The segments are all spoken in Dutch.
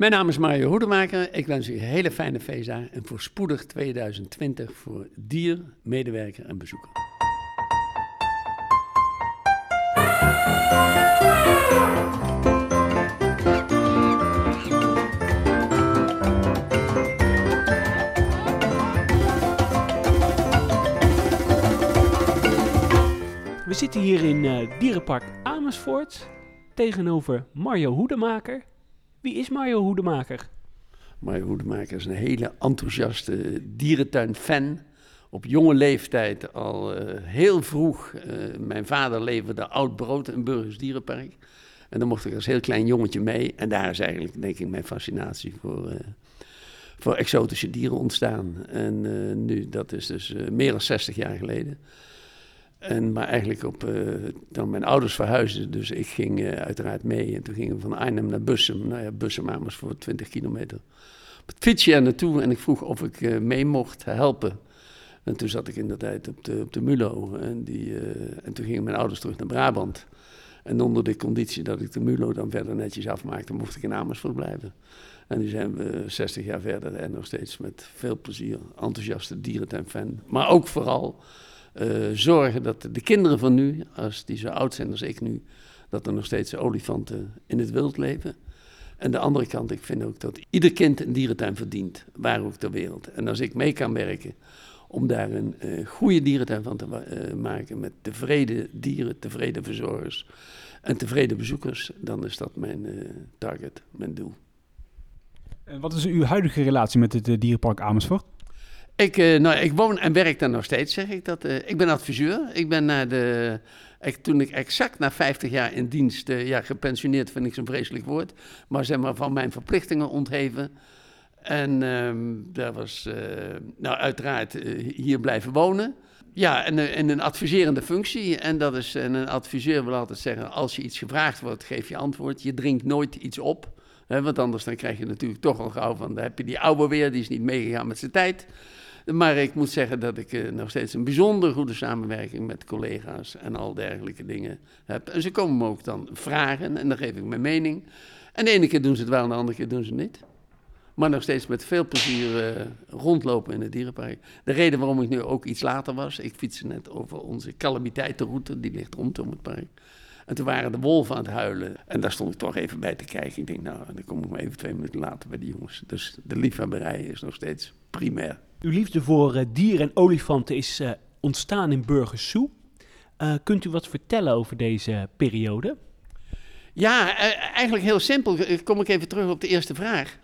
Mijn naam is Mario Hoedemaker. Ik wens u hele fijne feestdagen en voorspoedig 2020 voor dier, medewerker en bezoeker. We zitten hier in uh, Dierenpark Amersfoort tegenover Mario Hoedemaker. Wie is Mario Hoedemaker? Mario Hoedemaker is een hele enthousiaste dierentuin-fan. Op jonge leeftijd al uh, heel vroeg. Uh, mijn vader leverde oud brood in Burgers Dierenpark. En dan mocht ik als heel klein jongetje mee. En daar is eigenlijk, denk ik, mijn fascinatie voor, uh, voor exotische dieren ontstaan. En nu, dat is dus meer dan 60 jaar geleden. En, maar eigenlijk op, uh, dan mijn ouders verhuisden, dus ik ging uh, uiteraard mee. En toen gingen we van Arnhem naar Bussum. Nou ja, Bussum Amers voor 20 kilometer. Op het fietsje er naartoe en ik vroeg of ik uh, mee mocht helpen. En toen zat ik inderdaad op de, op de Mulo. En, die, en toen gingen mijn ouders terug naar Brabant. En onder de conditie dat ik de Mulo dan verder netjes afmaakte, mocht ik in Amersfoort blijven. En nu zijn we 60 jaar verder en nog steeds met veel plezier enthousiaste dierentuin-fan. Maar ook vooral zorgen dat de kinderen van nu, als die zo oud zijn als ik nu, dat er nog steeds olifanten in het wild leven. En de andere kant, ik vind ook dat ieder kind een dierentuin verdient, waar ook ter wereld. En als ik mee kan werken om daar een uh, goede dierentuin van te uh, maken met tevreden dieren, tevreden verzorgers en tevreden bezoekers, dan is dat mijn target, mijn doel. En wat is uw huidige relatie met het dierenpark Amersfoort? Ik, uh, nou, ik woon en werk daar nog steeds, zeg ik dat. Uh, ik ben adviseur. Ik ben naar de. Ik, toen ik exact na 50 jaar in dienst, ja, gepensioneerd vind ik zo'n vreselijk woord, maar zeg maar van mijn verplichtingen ontheven. En um, daar was, nou, uiteraard hier blijven wonen. Ja, en, en, een adviserende functie. En dat is, en een adviseur wil altijd zeggen: als je iets gevraagd wordt, geef je antwoord. Je dringt nooit iets op. Hè, want anders dan krijg je natuurlijk toch al gauw van: dan heb je die oude weer, die is niet meegegaan met zijn tijd. Maar ik moet zeggen dat ik uh, nog steeds een bijzonder goede samenwerking met collega's en al dergelijke dingen heb. En ze komen me ook dan vragen en dan geef ik mijn mening. En de ene keer doen ze het wel en de andere keer doen ze het niet. Maar nog steeds met veel plezier uh, rondlopen in het dierenpark. De reden waarom ik nu ook iets later was, ik fietste net over onze calamiteitenroute, die ligt rondom het park. En toen waren de wolven aan het huilen. En daar stond ik toch even bij te kijken. Ik denk, nou, dan kom ik maar even twee minuten later bij die jongens. Dus de liefhebberij is nog steeds primair. Uw liefde voor uh, dieren en olifanten is uh, ontstaan in Burgers uh, kunt u wat vertellen over deze periode? Ja, eigenlijk heel simpel. Kom ik even terug op de eerste vraag.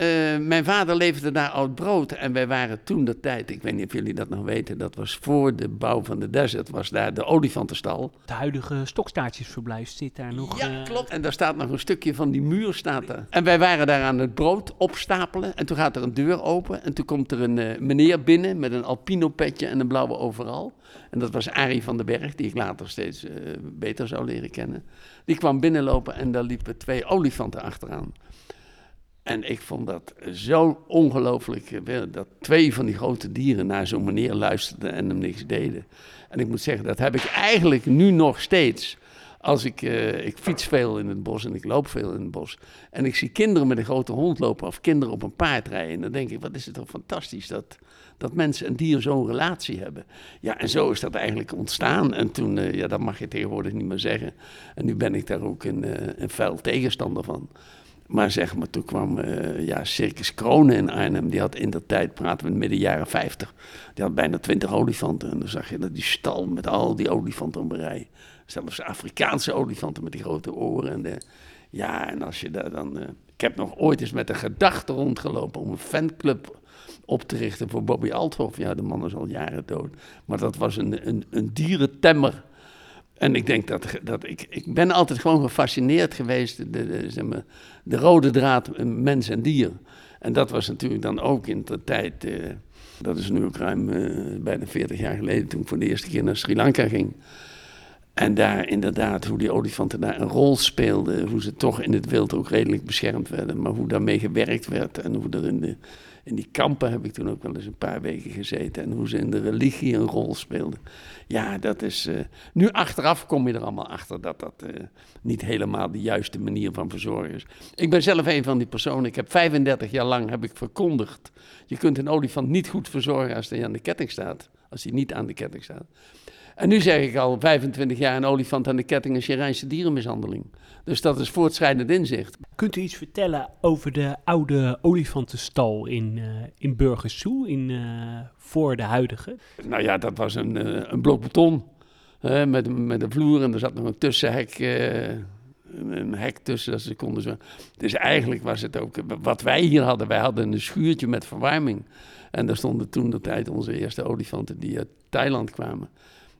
Uh, mijn vader leverde daar oud brood en wij waren toen de tijd, ik weet niet of jullie dat nog weten, dat was voor de bouw van de desert, was daar de olifantenstal. Het huidige stokstaartjesverblijf zit daar nog. Ja, uh... klopt. En daar staat nog een stukje van die muur staat er. En wij waren daar aan het brood opstapelen en toen gaat er een deur open en toen komt er een uh, meneer binnen met een alpino petje en een blauwe overal. En dat was Arie van den Berg, die ik later steeds beter zou leren kennen. Die kwam binnenlopen en daar liepen twee olifanten achteraan. En ik vond dat zo ongelooflijk, eh, dat twee van die grote dieren naar zo'n meneer luisterden en hem niks deden. En ik moet zeggen, dat heb ik eigenlijk nu nog steeds. Als ik, uh, ik fiets veel in het bos en ik loop veel in het bos. En ik zie kinderen met een grote hond lopen of kinderen op een paard rijden. En dan denk ik, wat is het toch fantastisch dat, dat mensen en dier zo'n relatie hebben. Ja, en zo is dat eigenlijk ontstaan. En toen, uh, ja, dat mag je tegenwoordig niet meer zeggen. En nu ben ik daar ook een, uh, een fel tegenstander van. Maar zeg maar, toen kwam uh, ja, Circus Kronen in Arnhem. Die had in dat tijd, praten we midden jaren 50, die had bijna twintig olifanten. En dan zag je dat die stal met al die olifanten op een rij. Zelfs Afrikaanse olifanten met die grote oren. En de, ja, en als je daar dan... Uh, ik heb nog ooit eens met de gedachte rondgelopen om een fanclub op te richten voor Bobby Althoff. Ja, de man is al jaren dood. Maar dat was een, een, een dierentemmer en ik denk dat, dat ik, ik ben altijd gewoon gefascineerd geweest, de, de, zeg maar, de rode draad eh, mens en dier. En dat was natuurlijk dan ook in de tijd, uh, dat is nu ook ruim uh, bijna 40 jaar geleden, toen ik voor de eerste keer naar Sri Lanka ging. En daar inderdaad, hoe die olifanten daar een rol speelden. Hoe ze toch in het wild ook redelijk beschermd werden. Maar hoe daarmee gewerkt werd. En hoe er in, de, in die kampen heb ik toen ook wel eens een paar weken gezeten. En hoe ze in de religie een rol speelden. Ja, dat is. Uh, nu achteraf kom je er allemaal achter dat dat uh, niet helemaal de juiste manier van verzorgen is. Ik ben zelf een van die personen. Ik heb 35 jaar lang heb ik verkondigd. Je kunt een olifant niet goed verzorgen als hij aan de ketting staat. Als hij niet aan de ketting staat. En nu zeg ik al 25 jaar: een olifant aan de ketting is Gerijnse dierenmishandeling. Dus dat is voortschrijdend inzicht. Kunt u iets vertellen over de oude olifantenstal in, uh, in Burgersoe, in, uh, voor de huidige? Nou ja, dat was een, uh, een blok beton met, met een vloer en er zat nog een tussenhek, een hek tussen dat ze konden zo. Dus eigenlijk was het ook wat wij hier hadden. Wij hadden een schuurtje met verwarming. En daar stonden toen de tijd onze eerste olifanten die uit Thailand kwamen.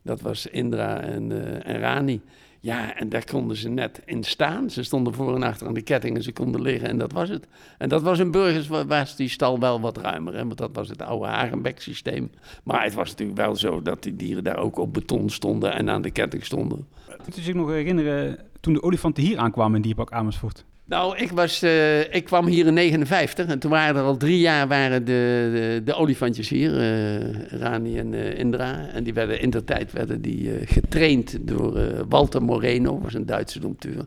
Dat was Indra en, uh, en Rani. Ja, en daar konden ze net in staan. Ze stonden voor en achter aan de ketting en ze konden liggen en dat was het. En dat was in Burgers was die stal wel wat ruimer, hè, want dat was het oude Hagenbeck systeem. Maar het was natuurlijk wel zo dat die dieren daar ook op beton stonden en aan de ketting stonden. Kunt u zich nog herinneren toen de olifanten hier aankwamen in Dierpark Amersfoort? Nou, ik, was, uh, ik kwam hier in 59 en toen waren er al drie jaar waren de, de, de olifantjes hier, uh, Rani en uh, Indra. En die werden in der tijd werden die, getraind door Walter Moreno, was een Duitse dompteur.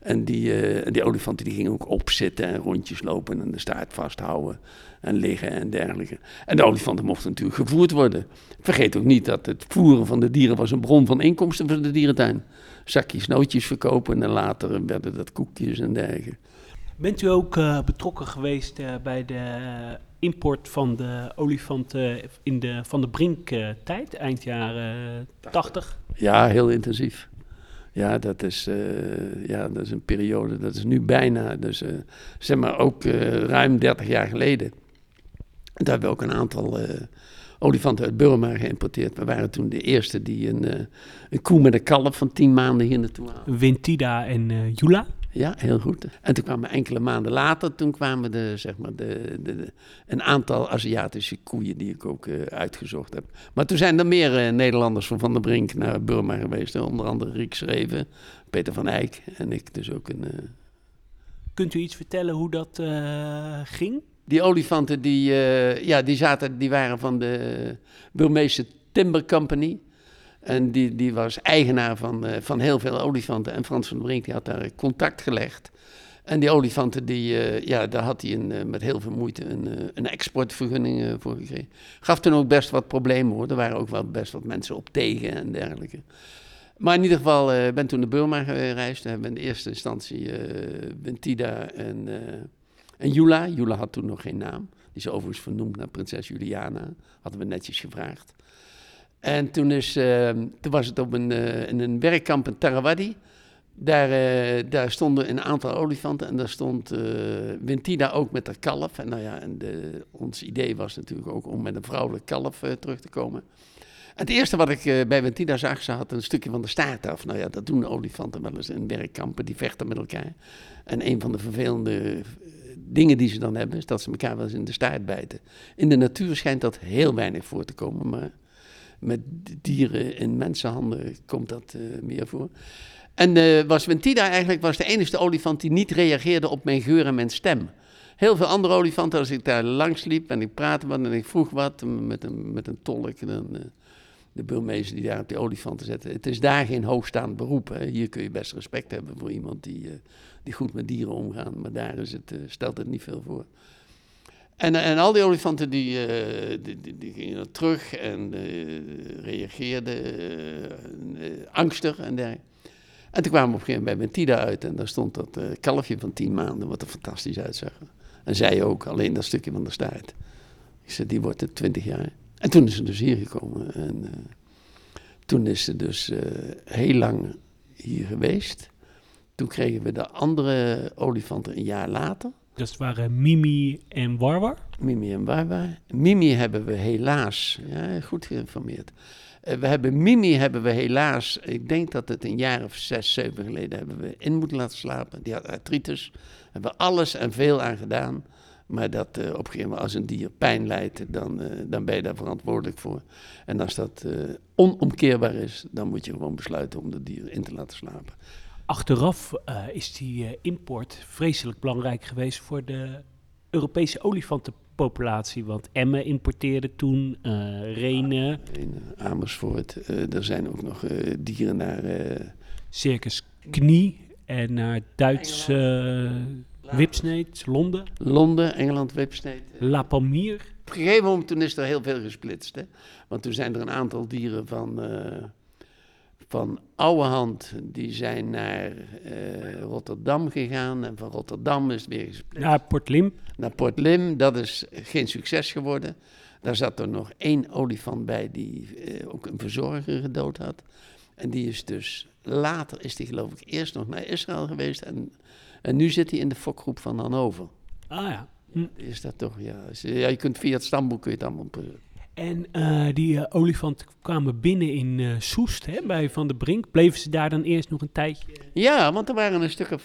En die, die olifanten die gingen ook opzitten en rondjes lopen en de staart vasthouden en liggen en dergelijke. En de olifanten mochten natuurlijk gevoerd worden. Vergeet ook niet dat het voeren van de dieren was een bron van inkomsten voor de dierentuin zakjes nootjes verkopen en later werden dat koekjes en dergelijke. Bent u ook uh, betrokken geweest uh, bij de import van de olifanten in de Van de Brink-tijd, eind jaren 80? Ja, heel intensief. Ja, dat is, ja, dat is een periode, dat is nu bijna, dus, zeg maar ook ruim 30 jaar geleden. Daar hebben we ook een aantal olifanten uit Burma geïmporteerd. We waren toen de eerste die een, uh, een koe met een kalf van tien maanden hier naartoe haalden. Wintida en uh, Jula. Ja, heel goed. En toen kwamen enkele maanden later, toen kwamen de, zeg maar de, de, de een aantal Aziatische koeien die ik ook uh, uitgezocht heb. Maar toen zijn er meer Nederlanders van Van der Brink naar Burma geweest. Onder andere Riek Schreven, Peter van Eyck en ik dus ook een... Kunt u iets vertellen hoe dat ging? Die olifanten die, uh, ja, die, zaten, die waren van de Burmeese Timber Company. En die, die was eigenaar van, uh, van heel veel olifanten. En Frans van Brink die had daar contact gelegd. En die olifanten, die, uh, ja, daar had hij een, met heel veel moeite een, een exportvergunning voor gekregen. Gaf toen ook best wat problemen hoor. Er waren ook wel best wat mensen op tegen en dergelijke. Maar in ieder geval, ik ben toen naar Burma gereisd. We hebben in eerste instantie Bentida en... En Jula, Jula had toen nog geen naam. Die is overigens vernoemd naar prinses Juliana. Hadden we netjes gevraagd. En toen, is, uh, toen was het op een, uh, in een werkkamp in Tarawadi. Daar, uh, daar stonden een aantal olifanten en daar stond Wintida ook met haar kalf. En nou ja, en de, ons idee was natuurlijk ook om met een vrouwelijk kalf terug te komen. Het eerste wat ik bij Wintida zag, ze had een stukje van de staart af. Nou ja, dat doen olifanten wel eens in werkkampen, die vechten met elkaar. En een van de vervelende dingen die ze dan hebben, is dat ze elkaar wel eens in de staart bijten. In de natuur schijnt dat heel weinig voor te komen, maar met dieren in mensenhanden komt dat uh, meer voor. En uh, was Ventida eigenlijk was de enige olifant die niet reageerde op mijn geur en mijn stem. Heel veel andere olifanten, als ik daar langs liep en ik praatte wat en ik vroeg wat met een, met een tolk, dan, uh, de Burmezen die daar op die olifanten zetten. Het is daar geen hoogstaand beroep. Hier kun je best respect hebben voor iemand die die goed met dieren omgaan. Maar daar is het, uh, stelt het niet veel voor. En, en al die olifanten die, uh, die, die, gingen terug en reageerden angstig en dergelijke. En toen kwamen we op een gegeven moment bij Mentida uit en daar stond dat kalfje van tien maanden, wat er fantastisch uitzag. En zij ook, alleen dat stukje van de staart. Ik die wordt het twintig jaar. En toen is ze dus hier gekomen. En toen is ze dus heel lang hier geweest. Toen kregen we de andere olifanten een jaar later. Dat waren Mimi en Warwar? Mimi en Warwar. Mimi hebben we helaas, ja, goed geïnformeerd. Uh, we hebben Mimi hebben we helaas, ik denk dat het een jaar of zes, zeven geleden hebben we in moeten laten slapen. Die had artritis. Hebben we alles en veel aan gedaan. Maar dat eh, op een gegeven moment als een dier pijn leidt, dan, eh, dan ben je daar verantwoordelijk voor. En als dat eh, onomkeerbaar is, dan moet je gewoon besluiten om dat dier in te laten slapen. Achteraf eh, is die eh, import vreselijk belangrijk geweest voor de Europese olifantenpopulatie. Want Emmen importeerde toen, eh Renen, In Amersfoort, eh, er zijn ook nog eh, dieren naar eh, Circus Knie en naar Duits Wipsneed, Londen, Londen, Engeland, Wipsnede. La Palmier. Op een gegeven moment toen is er heel veel gesplitst. Hè? Want toen zijn er een aantal dieren van, eh van Ouwehand, die zijn naar eh, Rotterdam gegaan. En van Rotterdam is het weer gesplitst. Naar Port Lim. naar Port Lim. Dat is geen succes geworden. Daar zat er nog één olifant bij die eh, ook een verzorger gedood had. En die is dus later, is die geloof ik eerst nog naar Israël geweest. En, en nu zit hij in de fokgroep van Hannover. Ah ja. Hm. Is dat toch, ja. ja je kunt via het stamboek kun je het allemaal... En eh, die eh, olifanten kwamen binnen in eh, Soest, hè, bij Van der Brink. Bleven ze daar dan eerst nog een tijdje? Ja, want er waren een stuk of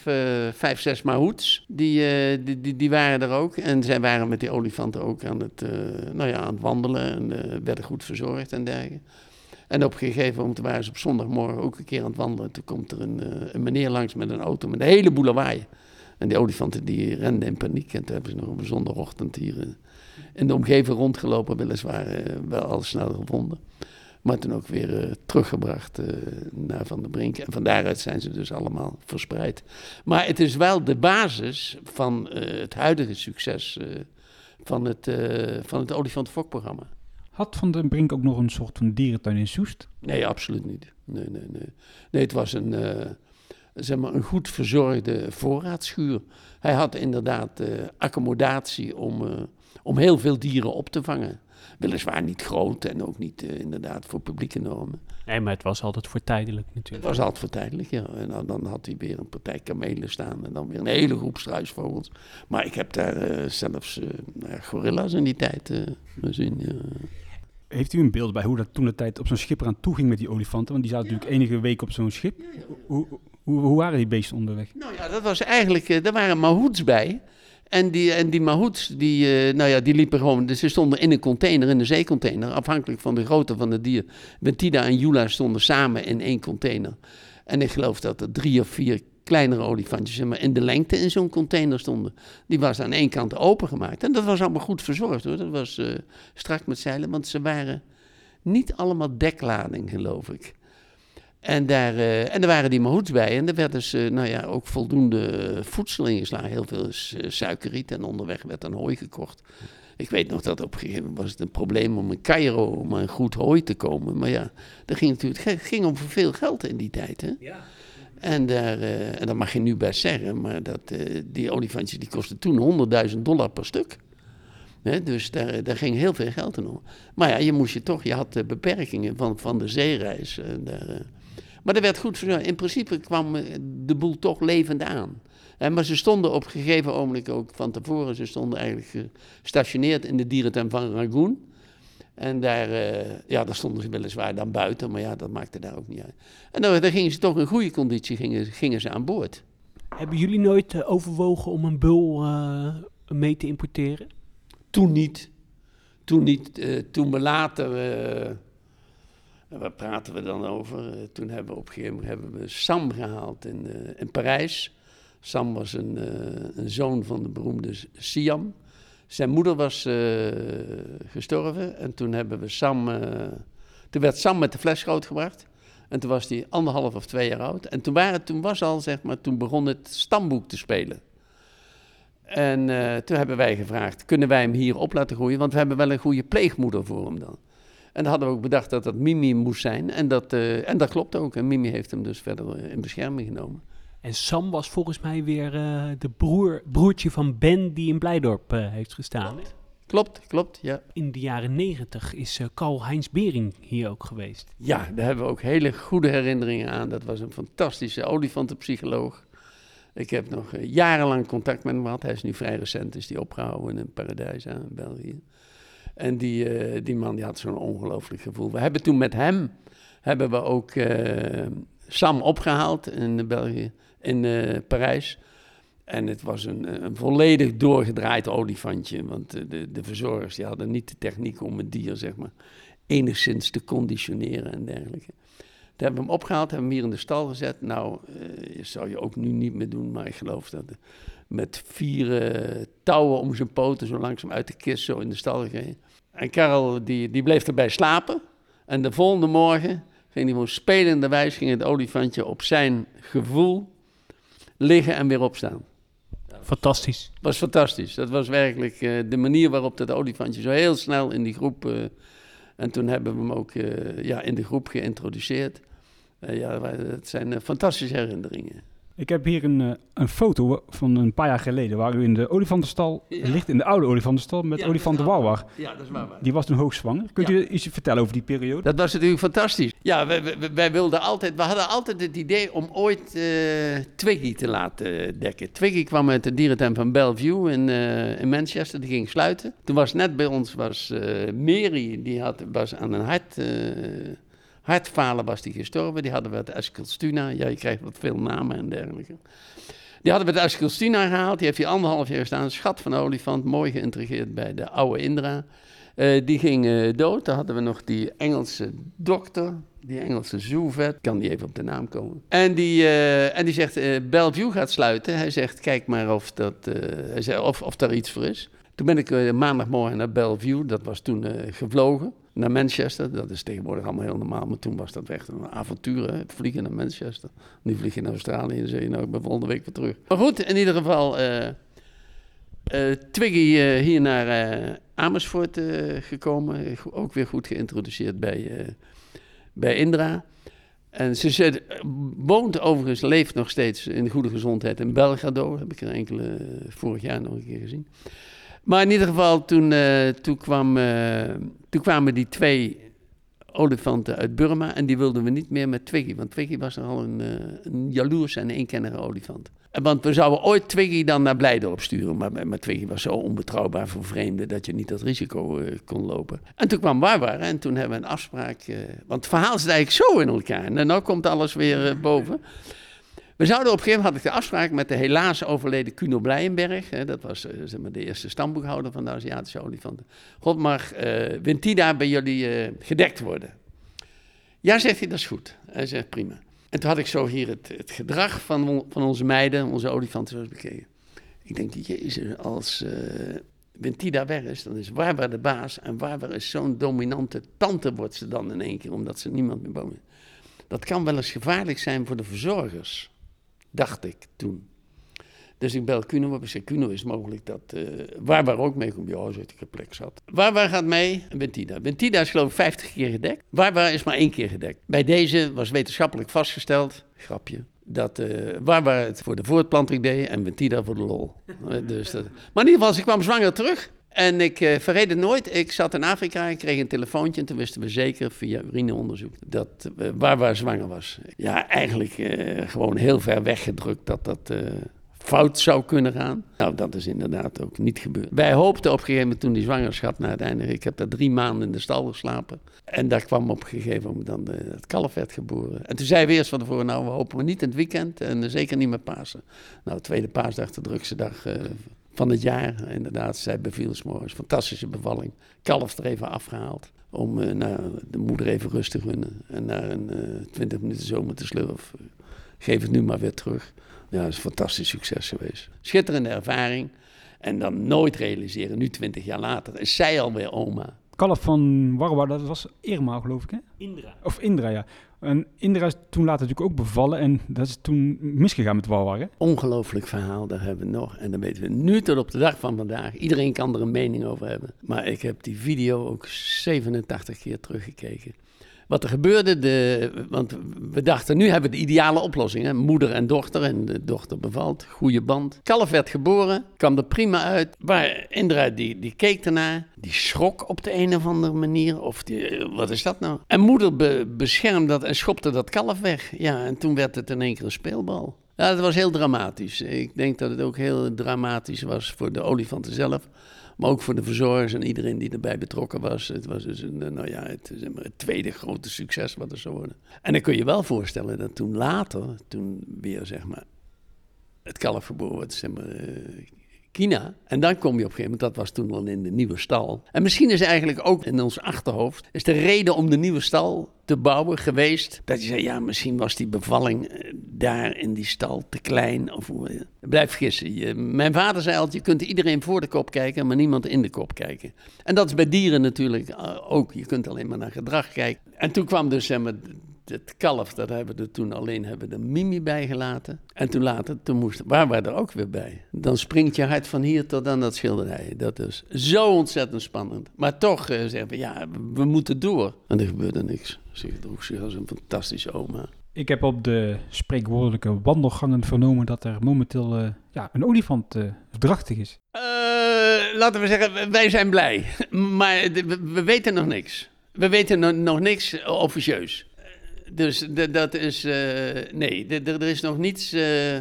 vijf, zes mahouts. Die, die, die, die waren er ook. En zij waren met die olifanten ook aan het, nou ja, aan het wandelen. En werden goed verzorgd en dergelijke. En op een gegeven moment waren ze op zondagmorgen ook een keer aan het wandelen. Toen komt er een, een meneer langs met een auto met een heleboel lawaai. En die olifanten die renden in paniek. En toen hebben ze nog op een zondagochtend hier in de omgeving rondgelopen. Weliswaar eh, wel al snel gevonden. Maar toen ook weer eh, teruggebracht eh, naar Van der Brink. En van daaruit zijn ze dus allemaal verspreid. Maar het is wel de basis van het huidige succes van het, van het Olifant-Fokprogramma. Had Van den Brink ook nog een soort van dierentuin in Soest? Nee, absoluut niet. Nee, nee, nee. Nee, het was een, zeg maar een goed verzorgde voorraadschuur. Hij had inderdaad accommodatie om, om heel veel dieren op te vangen. Weliswaar niet groot en ook niet eh, inderdaad voor publieke normen. Nee, maar het was altijd voor tijdelijk Het natuurlijk. was altijd voor tijdelijk, ja. En dan, dan had hij weer een partij kamelen staan en dan weer een hele groep struisvogels. Maar ik heb daar eh, zelfs eh, nou ja, gorilla's in die tijd eh, gezien. Ja. Heeft u een beeld bij hoe dat toen de tijd op zo'n schip eraan toe ging met die olifanten? Want die zaten natuurlijk enige weken op zo'n schip. Hoe, hoe, hoe waren die beesten onderweg? Nou ja, dat was eigenlijk, er waren mahouts bij. En die, en die mahouts, die, eh, nou ja, die liepen gewoon, dus ze stonden in een container, in een zeecontainer, afhankelijk van de grootte van het dier. Ventida en Jula stonden samen in één container. En ik geloof dat er drie of vier kleinere olifantjes maar, in de lengte in zo'n container stonden. Die was aan één kant opengemaakt. En dat was allemaal goed verzorgd hoor. Dat was eh, strak met zeilen, want ze waren niet allemaal deklading, geloof ik. En daar, eh, en er waren die mahouts bij. En er werd dus eh, nou ja, ook voldoende voedsel ingeslagen. Heel veel eh, suikerriet. En onderweg werd dan hooi gekocht. Ik weet nog dat op een gegeven moment was het een probleem om in Cairo om aan goed hooi te komen. Maar ja, dat ging natuurlijk het ging om veel geld in die tijd. Hè? En, daar, en dat mag je nu best zeggen, maar dat, die olifantjes die kosten toen 100.000 dollar per stuk. Hè, dus daar, daar ging heel veel geld in om. Maar ja, je moest je toch, je had de beperkingen van, van de zeereis. en daar. Maar er werd goed verzorgd. In principe kwam eh, de boel toch levend aan. Maar ze stonden op een gegeven ogenblik ook van tevoren, ze stonden eigenlijk gestationeerd in de dierentuin van Rangoon. En daar, eh, ja, daar stonden ze weliswaar dan buiten, maar ja, dat maakte daar ook niet uit. En dan, dan gingen ze toch in goede conditie gingen, gingen ze aan boord. Hebben jullie nooit eh, overwogen om een bul mee te importeren? Toen niet. Toen niet. toen we later. Eh, waar praten we dan over? Eh, toen hebben we op een gegeven moment hebben we Sam gehaald in, eh, in Parijs. Sam was een, eh, een zoon van de beroemde Siam. Zijn moeder was gestorven en toen hebben we Sam. toen werd Sam met de fles grootgebracht. En toen was hij anderhalf of twee jaar oud. En toen, waren, toen was al, zeg maar, toen begon het stamboek te spelen. En toen hebben wij gevraagd, kunnen wij hem hier op laten groeien? Want we hebben wel een goede pleegmoeder voor hem dan. En dan hadden we ook bedacht dat dat Mimi moest zijn. En dat, eh, en dat klopt ook. En Mimi heeft hem dus verder eh, in bescherming genomen. En Sam was volgens mij weer eh, de broer, broertje van Ben die in Blijdorp heeft gestaan. Klopt, klopt, ja. In de jaren negentig is Karl-Heinz Bering hier ook geweest. Ja, daar hebben we ook hele goede herinneringen aan. Dat was een fantastische olifantenpsycholoog. Ik heb nog jarenlang contact met hem gehad. Hij is nu vrij recent, is die opgehouden in Paradijs aan België. En die, eh, die man die had zo'n ongelooflijk gevoel. We hebben toen met hem hebben we ook eh, Sam opgehaald in België, in eh, Parijs. En het was een, een volledig doorgedraaid olifantje. Want de, de, verzorgers die hadden niet de techniek om het dier, zeg maar, enigszins te conditioneren en dergelijke. Toen hebben we hem opgehaald, hebben we hem hier in de stal gezet. Nou, uh, zou je ook nu niet meer doen, maar ik geloof dat met vier touwen om zijn poten zo langzaam uit de kist zo in de stal gegaan. En Karel die, die bleef erbij slapen. En de volgende morgen ging hij gewoon spelenderwijs ging het olifantje op zijn gevoel liggen en weer opstaan. Fantastisch. Was fantastisch. Dat was werkelijk uh, de manier waarop dat olifantje zo heel snel in die groep... Uh, en toen hebben we hem ook uh, ja, in de groep geïntroduceerd. ja, het zijn fantastische herinneringen. Ik heb hier een, uh, een foto van een paar jaar geleden waar u in de olifantenstal ja. ligt, in de oude olifantenstal met ja, olifanten Wauwar. Ja, dat is waar. Die was toen hoogzwanger. Kunt u iets vertellen over die periode? Dat was natuurlijk fantastisch. Ja, wij, wij, wij wilden altijd, we hadden altijd het idee om ooit uh, Twiggy te laten dekken. Twiggy kwam uit de dierentuin van Bellevue in, uh, in Manchester, die ging sluiten. Toen was net bij ons was Mary, die had, was aan een hart hartfalen was die gestorven. Die hadden we uit Eskilstuna. Ja, je krijgt wat veel namen en dergelijke. Die hadden we uit Eskilstuna gehaald. Die heeft hier anderhalf jaar gestaan. Schat van olifant. Mooi geïntrigeerd bij de oude Indra. Uh, die ging uh, dood. Dan hadden we nog die Engelse dokter. Die Engelse zoovet. Kan die even op de naam komen. En die, uh, en die zegt, Bellevue gaat sluiten. Hij zegt, kijk maar of, dat, hij of, of daar iets voor is. Toen ben ik maandagmorgen naar Bellevue. Dat was toen gevlogen naar Manchester. Dat is tegenwoordig allemaal heel normaal, maar toen was dat echt een avontuur, hè? vliegen naar Manchester. Nu vlieg je naar Australië en zeg je, nou, ik ben volgende week weer terug. Maar goed, in ieder geval, uh, uh, Twiggy uh, hier naar Amersfoort gekomen, ook weer goed geïntroduceerd bij, bij Indra. En ze zit, woont overigens, leeft nog steeds in goede gezondheid in Belgrado. Heb ik er enkele vorig jaar nog een keer gezien. Maar in ieder geval, toen, uh, toen, kwam, uh, toen kwamen die twee olifanten uit Burma en die wilden we niet meer met Twiggy. Want Twiggy was nogal een, uh, een jaloers en eenkennige olifant. Want we zouden ooit Twiggy dan naar Blijdorp sturen. Maar, maar Twiggy was zo onbetrouwbaar voor vreemden dat je niet dat risico kon lopen. En toen kwam Barbara en toen hebben we een afspraak. want het verhaal zit eigenlijk zo in elkaar. En nu komt alles weer boven. We zouden op een gegeven moment had ik de afspraak met de helaas overleden Kuno Blijenberg. Hè, dat was uh, zeg maar de eerste stamboekhouder van de Aziatische olifanten. God mag uh, Wintida bij jullie uh, gedekt worden. Ja, zegt hij, dat is goed. Hij zegt prima. En toen had ik zo hier het, het gedrag van, van onze meiden, onze olifanten, zo eens bekeken. Ik denk, jezus, als Wintida weg is, dan is Barbara de baas. En Barbara is zo'n dominante tante, wordt ze dan in één keer, omdat ze niemand meer boven Dat kan wel eens gevaarlijk zijn voor de verzorgers dacht ik toen. Dus ik bel Kuno op. Kuno, is mogelijk dat uh, waar waar ook mee komt? Ja, zit ik een plek zat. Waar waar gaat mee? Bentida. Bentida is geloof ik 50 keer gedekt. Waar waar is maar één keer gedekt. Bij deze was wetenschappelijk vastgesteld, grapje, dat uh, waar waar het voor de voortplanting deed en Bentida voor de lol. Eh, dus dat... Maar in ieder geval, ze kwam zwanger terug. En ik uh, het nooit. Ik zat in Afrika, ik kreeg een telefoontje en toen wisten we zeker via urineonderzoek dat uh, waar waar zwanger was. Ja, eigenlijk uh, gewoon heel ver weggedrukt dat dat fout zou kunnen gaan. Nou, dat is inderdaad ook niet gebeurd. Wij hoopten op een gegeven moment toen die zwangerschap naar uiteindelijk... Ik heb daar drie maanden in de stal geslapen. En daar kwam op een gegeven moment dan het kalf werd geboren. En toen zeiden we eerst van tevoren, nou, we hopen we niet in het weekend en zeker niet met Pasen. Nou, tweede paasdag, de drukste dag van het jaar. Inderdaad, zij beviel s'morgens. Fantastische bevalling. Kalf er even afgehaald. Om uh, nou, de moeder even rust te gunnen. En na een uh, 20 minuten zomer te slurf. Geef het nu maar weer terug. Ja, dat is een fantastisch succes geweest. Schitterende ervaring. En dan nooit realiseren, nu 20 jaar later, is zij alweer oma. Kalf van Warwa, dat was Irma, geloof ik, hè? Indra. Of Indra, ja. En Indra is toen later natuurlijk ook bevallen en dat is toen misgegaan met Walwar, hè? Ongelooflijk verhaal, daar hebben we nog. En dan weten we nu tot op de dag van vandaag. Iedereen kan er een mening over hebben. Maar ik heb die video ook 87 keer teruggekeken wat er gebeurde. De, want we dachten, nu hebben we de ideale oplossing. Hè? Moeder en dochter. En de dochter bevalt. Goede band. Kalf werd geboren. Kwam er prima uit. Maar Indra die, die keek ernaar. Die schrok op de een of andere manier. Of die, wat is dat nou? En moeder be, beschermde dat en schopte dat kalf weg. Ja, en toen werd het in één keer een speelbal. Ja, dat was heel dramatisch. Ik denk dat het ook heel dramatisch was voor de olifanten zelf. Maar ook voor de verzorgers en iedereen die erbij betrokken was. Het was dus een, nou ja, het, zeg het tweede grote succes wat er zou worden. En dan kun je wel voorstellen dat toen later, toen weer zeg maar het kalf geboren wordt, zeg maar, eh, Kina. En dan kom je op een gegeven moment, dat was toen al in de nieuwe stal. En misschien is eigenlijk ook in ons achterhoofd, is de reden om de nieuwe stal te bouwen geweest, dat je zei, ja, misschien was die bevalling eh, daar in die stal te klein. Of blijf gissen. Je, mijn vader zei altijd, je kunt iedereen voor de kop kijken, maar niemand in de kop kijken. En dat is bij dieren natuurlijk eh, ook. Je kunt alleen maar naar gedrag kijken. En toen kwam dus zeg maar, het kalf, dat hebben we er toen alleen hebben de Mimi bij gelaten. En toen later, toen moest, waar we er ook weer bij. Dan springt je hart van hier tot aan dat schilderij. Dat is zo ontzettend spannend. Maar toch uh, zeggen we, ja, we moeten door. En er gebeurde niks. Ze droeg zich als een fantastische oma. Ik heb op de spreekwoordelijke wandelgangen vernomen dat er momenteel uh, ja, een olifant uh, drachtig is. Laten we zeggen, wij zijn blij. Maar we, we weten nog niks. We weten nog niks officieus. Dus dat is. Uh, nee, er is nog niets. Uh,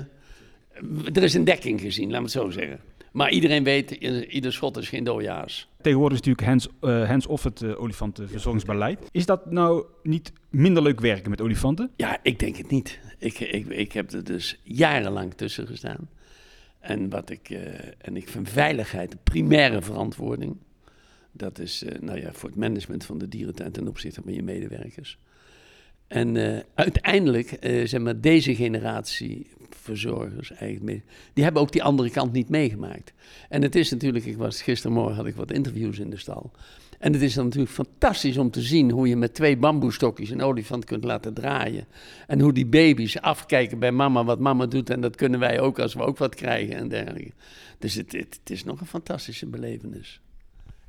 er is een dekking gezien, laat me het zo zeggen. Maar iedereen weet, ieder schot is geen doorjaars. Tegenwoordig is natuurlijk hands, uh, hands-off het uh, olifantenverzorgingsbeleid. Is dat nou niet minder leuk werken met olifanten? Ja, ik denk het niet. Ik, ik, ik heb er dus jarenlang tussen gestaan. En, wat ik, uh, en ik vind veiligheid de primaire verantwoording. Dat is nou ja, voor het management van de dierentuin ten opzichte van je medewerkers. En uh, uiteindelijk, uh, zeg maar, deze generatie verzorgers eigenlijk die hebben ook die andere kant niet meegemaakt. En het is natuurlijk, ik was gistermorgen had ik wat interviews in de stal. En het is dan natuurlijk fantastisch om te zien hoe je met twee bamboestokjes een olifant kunt laten draaien. En hoe die baby's afkijken bij mama wat mama doet. En dat kunnen wij ook als we ook wat krijgen en dergelijke. Dus het, het, het is nog een fantastische belevenis.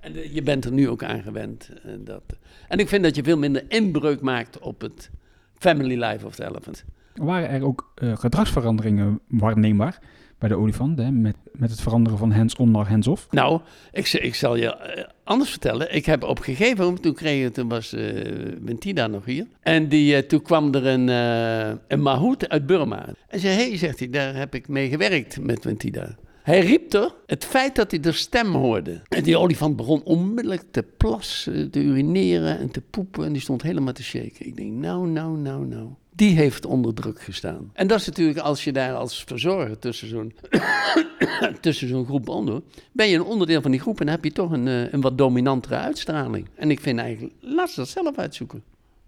En je bent er nu ook aan gewend. En, dat, en ik vind dat je veel minder inbreuk maakt op het family life of the elephant. Waren er ook uh, gedragsveranderingen waarneembaar bij de olifant, hè, met, met het veranderen van hands-on naar hands-off? Nou, ik, ik zal je uh, anders vertellen. Ik heb op een gegeven moment, toen, kreeg, toen was uh, Wintida nog hier. En die, toen kwam er een, een mahout uit Burma. En zei, hé, hey, zegt hij, daar heb ik mee gewerkt met Wintida. Hij riep er het feit dat hij de stem hoorde. En die olifant begon onmiddellijk te plassen, te urineren en te poepen. En die stond helemaal te shaken. Ik denk, nou, nou, nou, nou. Die heeft onder druk gestaan. En dat is natuurlijk als je daar als verzorger tussen zo'n, tussen zo'n groep onder... ben je een onderdeel van die groep en heb je toch een, een wat dominantere uitstraling. En ik vind eigenlijk, laat ze dat zelf uitzoeken.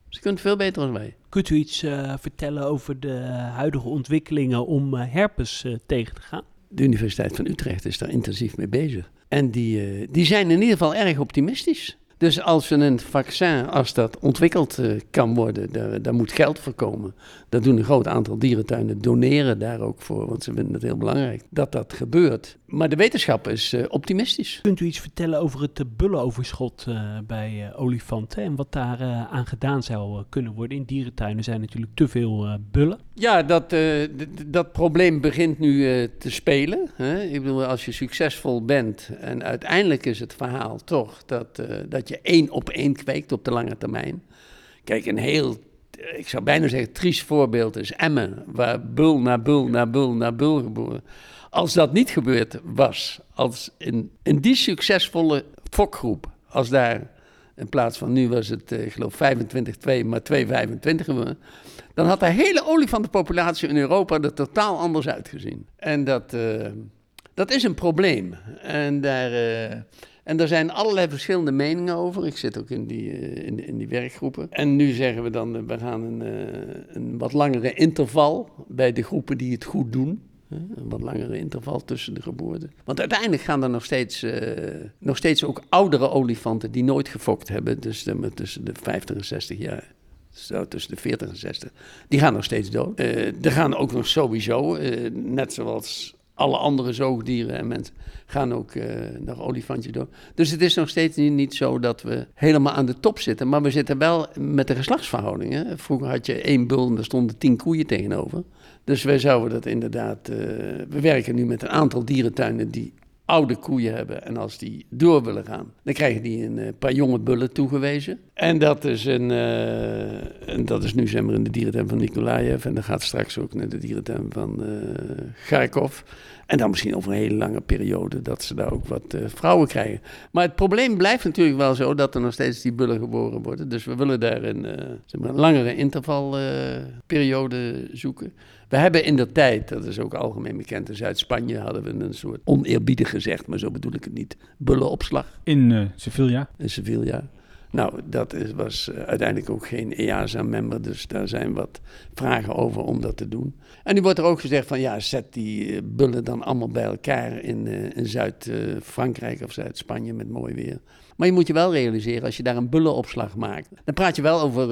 Ze kunt veel beter dan wij. Kunt u iets uh, vertellen over de huidige ontwikkelingen om uh, herpes tegen te gaan? De Universiteit van Utrecht is daar intensief mee bezig. En die, uh, die zijn in ieder geval erg optimistisch. Dus als we een vaccin, als dat ontwikkeld uh, kan worden, daar, daar, moet geld voor komen. Dat doen een groot aantal dierentuinen, doneren daar ook voor, want ze vinden het heel belangrijk dat dat gebeurt. Maar de wetenschap is uh, optimistisch. Kunt u iets vertellen over het bullenoverschot uh, bij olifanten en wat daar aan gedaan zou kunnen worden? In dierentuinen zijn natuurlijk te veel bullen. Ja, dat, dat probleem begint nu te spelen. Hè? Ik bedoel, als je succesvol bent en uiteindelijk is het verhaal toch dat, dat je één op één kweekt op de lange termijn. Kijk, een heel ik zou bijna zeggen, triest voorbeeld is Emmen, waar bul na bul na bul na bul geboren. Als dat niet gebeurd was, als in, in die succesvolle fokgroep, als daar in plaats van nu was het, ik geloof 25-2, maar 2-25 geworden, dan had de hele olifantenpopulatie in Europa er totaal anders uitgezien. En dat, uh, dat is een probleem. En daar. Uh, en er zijn allerlei verschillende meningen over. Ik zit ook in die, uh, in, in, die werkgroepen. En nu zeggen we dan, uh, we gaan een, uh, een wat langere interval bij de groepen die het goed doen. Een wat langere interval tussen de geboorten. Want uiteindelijk gaan er nog steeds, nog steeds ook oudere olifanten die nooit gefokt hebben. Dus tussen de 50 en 60 jaar. Zo tussen de 40 en 60. Die gaan nog steeds dood. er gaan ook nog sowieso, net zoals alle andere zoogdieren en mensen gaan ook uh, naar olifantjes door. Dus het is nog steeds niet, zo dat we helemaal aan de top zitten. Maar we zitten wel met de geslachtsverhoudingen. Vroeger had je één bul en er stonden tien koeien tegenover. Dus wij zouden dat inderdaad... Uh, we werken nu met een aantal dierentuinen die oude koeien hebben. En als die door willen gaan, dan krijgen die een uh, paar jonge bullen toegewezen. En dat is, een, uh, en dat is nu zeg maar in de dierentuin van Nikolaev. En dat gaat straks ook naar de dierentuin van uh, Kharkov. En dan misschien over een hele lange periode dat ze daar ook wat vrouwen krijgen. Maar het probleem blijft natuurlijk wel zo dat er nog steeds die bullen geboren worden. Dus we willen daar een, zeg maar een langere intervalperiode zoeken. We hebben in de tijd, dat is ook algemeen bekend, in Zuid-Spanje hadden we een soort oneerbiedig gezegd, maar zo bedoel ik het niet, bullenopslag. In Sevilla? In Sevilla. Nou, dat is, was uh, uiteindelijk ook geen EASA-member, dus daar zijn wat vragen over om dat te doen. En nu wordt er ook gezegd van ja, zet die uh, bullen dan allemaal bij elkaar in, uh, in Zuid-Frankrijk of Zuid-Spanje met mooi weer. Maar je moet je wel realiseren, als je daar een bullenopslag maakt, dan praat je wel over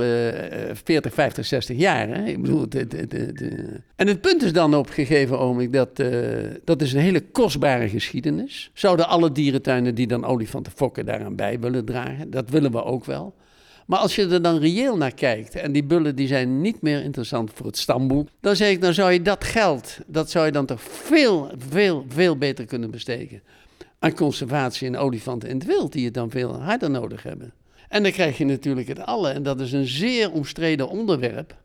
uh, 40, 50, 60 jaar. Hè? Ik bedoel, de, de, de, En het punt is dan op een gegeven ogenblik dat uh, dat is een hele kostbare geschiedenis. Zouden alle dierentuinen die dan olifanten fokken daaraan bij willen dragen? Dat willen we ook wel. Maar als je er dan reëel naar kijkt en die bullen die zijn niet meer interessant voor het stamboek, dan zeg ik, dan zou je dat geld, dat zou je dan toch veel, veel, veel beter kunnen besteken aan conservatie en olifanten in het wild, die het dan veel harder nodig hebben. En dan krijg je natuurlijk het alle, en dat is een zeer omstreden onderwerp.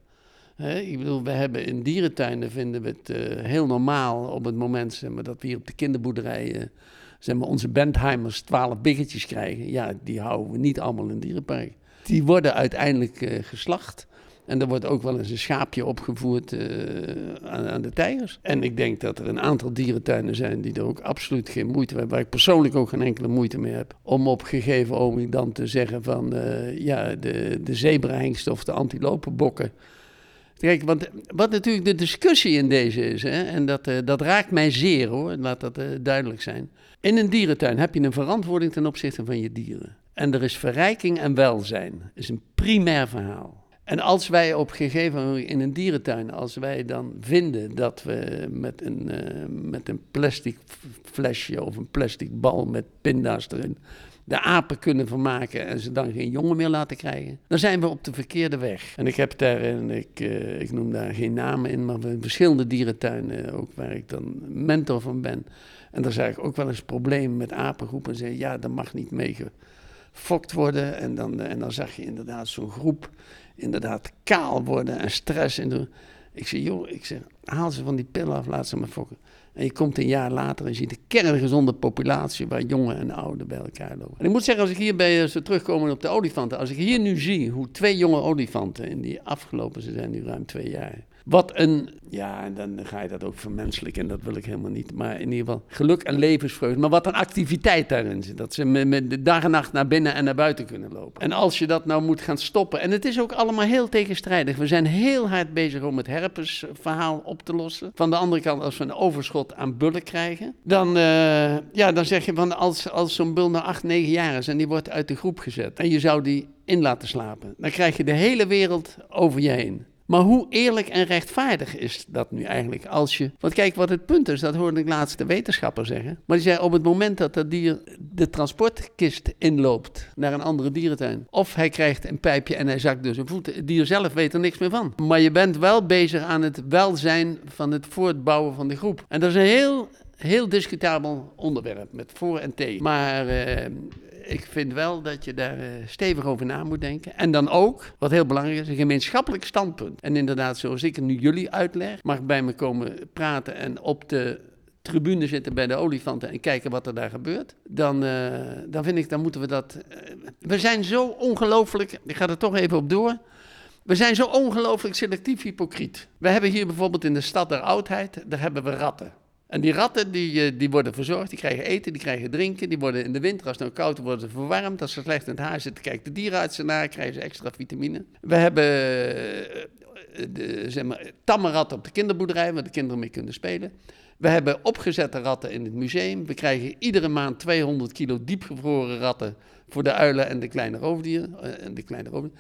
ik bedoel, we hebben in dierentuinen vinden we het uh, heel normaal op het moment zeg maar, dat we hier op de kinderboerderijen zeg maar, onze Bentheimers twaalf biggetjes krijgen. Ja, die houden we niet allemaal in het dierenpark. Die worden uiteindelijk uh, geslacht. En er wordt ook wel eens een schaapje opgevoerd uh, aan, aan, de tijgers. En ik denk dat er een aantal dierentuinen zijn die er ook absoluut geen moeite mee hebben. Waar ik persoonlijk ook geen enkele moeite mee heb. Om op gegeven ogenblik dan te zeggen van uh, ja, de, de zebrahengsten of de antilopenbokken. Kijk, want wat natuurlijk de discussie in deze is, hè, en dat, uh, dat raakt mij zeer hoor, laat dat duidelijk zijn. In een dierentuin heb je een verantwoording ten opzichte van je dieren. En er is verrijking en welzijn. Is een primair verhaal. En als wij op gegeven moment in een dierentuin, als wij dan vinden dat we met een, uh, met een plastic flesje of een plastic bal met pinda's erin de apen kunnen vermaken en ze dan geen jongen meer laten krijgen, dan zijn we op de verkeerde weg. En ik heb daar, en ik, uh, ik noem daar geen namen in, maar verschillende dierentuinen, ook waar ik dan mentor van ben. En daar zag ik ook wel eens problemen met apengroepen. En zei, ja, dat mag niet mee gefokt worden. En dan, en dan zag je inderdaad zo'n groep inderdaad kaal worden en stress. En ik zeg, joh, ik zeg, haal ze van die pillen af, laat ze maar fokken. En je komt een jaar later en ziet een kerngezonde populatie waar jongen en ouden bij elkaar lopen. En ik moet zeggen, als ik hier bij ze terugkomen op de olifanten, als ik hier nu zie hoe twee jonge olifanten in die afgelopen, ze zijn nu ruim twee jaar, wat een, ja, en dan ga je dat ook vermenselijken en dat wil ik helemaal niet. Maar in ieder geval geluk en levensvreugde. Maar wat een activiteit daarin zit. Dat ze met, dag en nacht naar binnen en naar buiten kunnen lopen. En als je dat nou moet gaan stoppen. En het is ook allemaal heel tegenstrijdig. We zijn heel hard bezig om het herpesverhaal op te lossen. Van de andere kant, als we een overschot aan bullen krijgen. Dan, uh, ja, dan zeg je van als, als zo'n bul nou 8, 9 jaar is en die wordt uit de groep gezet. En je zou die in laten slapen. Dan krijg je de hele wereld over je heen. Maar hoe eerlijk en rechtvaardig is dat nu eigenlijk als je... Want kijk, wat het punt is, dat hoorde ik laatst de wetenschapper zeggen. Maar die zei, op het moment dat dat dier de transportkist inloopt naar een andere dierentuin... of hij krijgt een pijpje en hij zakt dus een voet, het dier zelf weet er niks meer van. Maar je bent wel bezig aan het welzijn van het voortbouwen van de groep. En dat is een heel heel discutabel onderwerp met voor en tegen. Maar uh, ik vind wel dat je daar uh, stevig over na moet denken. En dan ook, wat heel belangrijk is, een gemeenschappelijk standpunt. En inderdaad, zoals ik het nu jullie uitleg, mag bij me komen praten en op de tribune zitten bij de olifanten en kijken wat er daar gebeurt, dan, uh, dan vind ik, dan moeten we dat. We zijn zo ongelooflijk, ik ga er toch even op door. We zijn zo ongelooflijk selectief hypocriet. We hebben hier bijvoorbeeld in de stad der oudheid, daar hebben we ratten. En die ratten die, eh, die worden verzorgd, die krijgen eten, die krijgen drinken, die worden in de winter, als het nou koud worden ze verwarmd. Als ze slecht in het haar zitten, kijkt de dierenarts naar, krijgen ze extra vitamine. We hebben eh, de, zeg maar, tamme ratten op de kinderboerderij, waar de kinderen mee kunnen spelen. We hebben opgezette ratten in het museum. We krijgen iedere maand 200 kilo diepgevroren ratten voor de uilen en de kleine roofdieren. Eh, en de kleine roofdieren.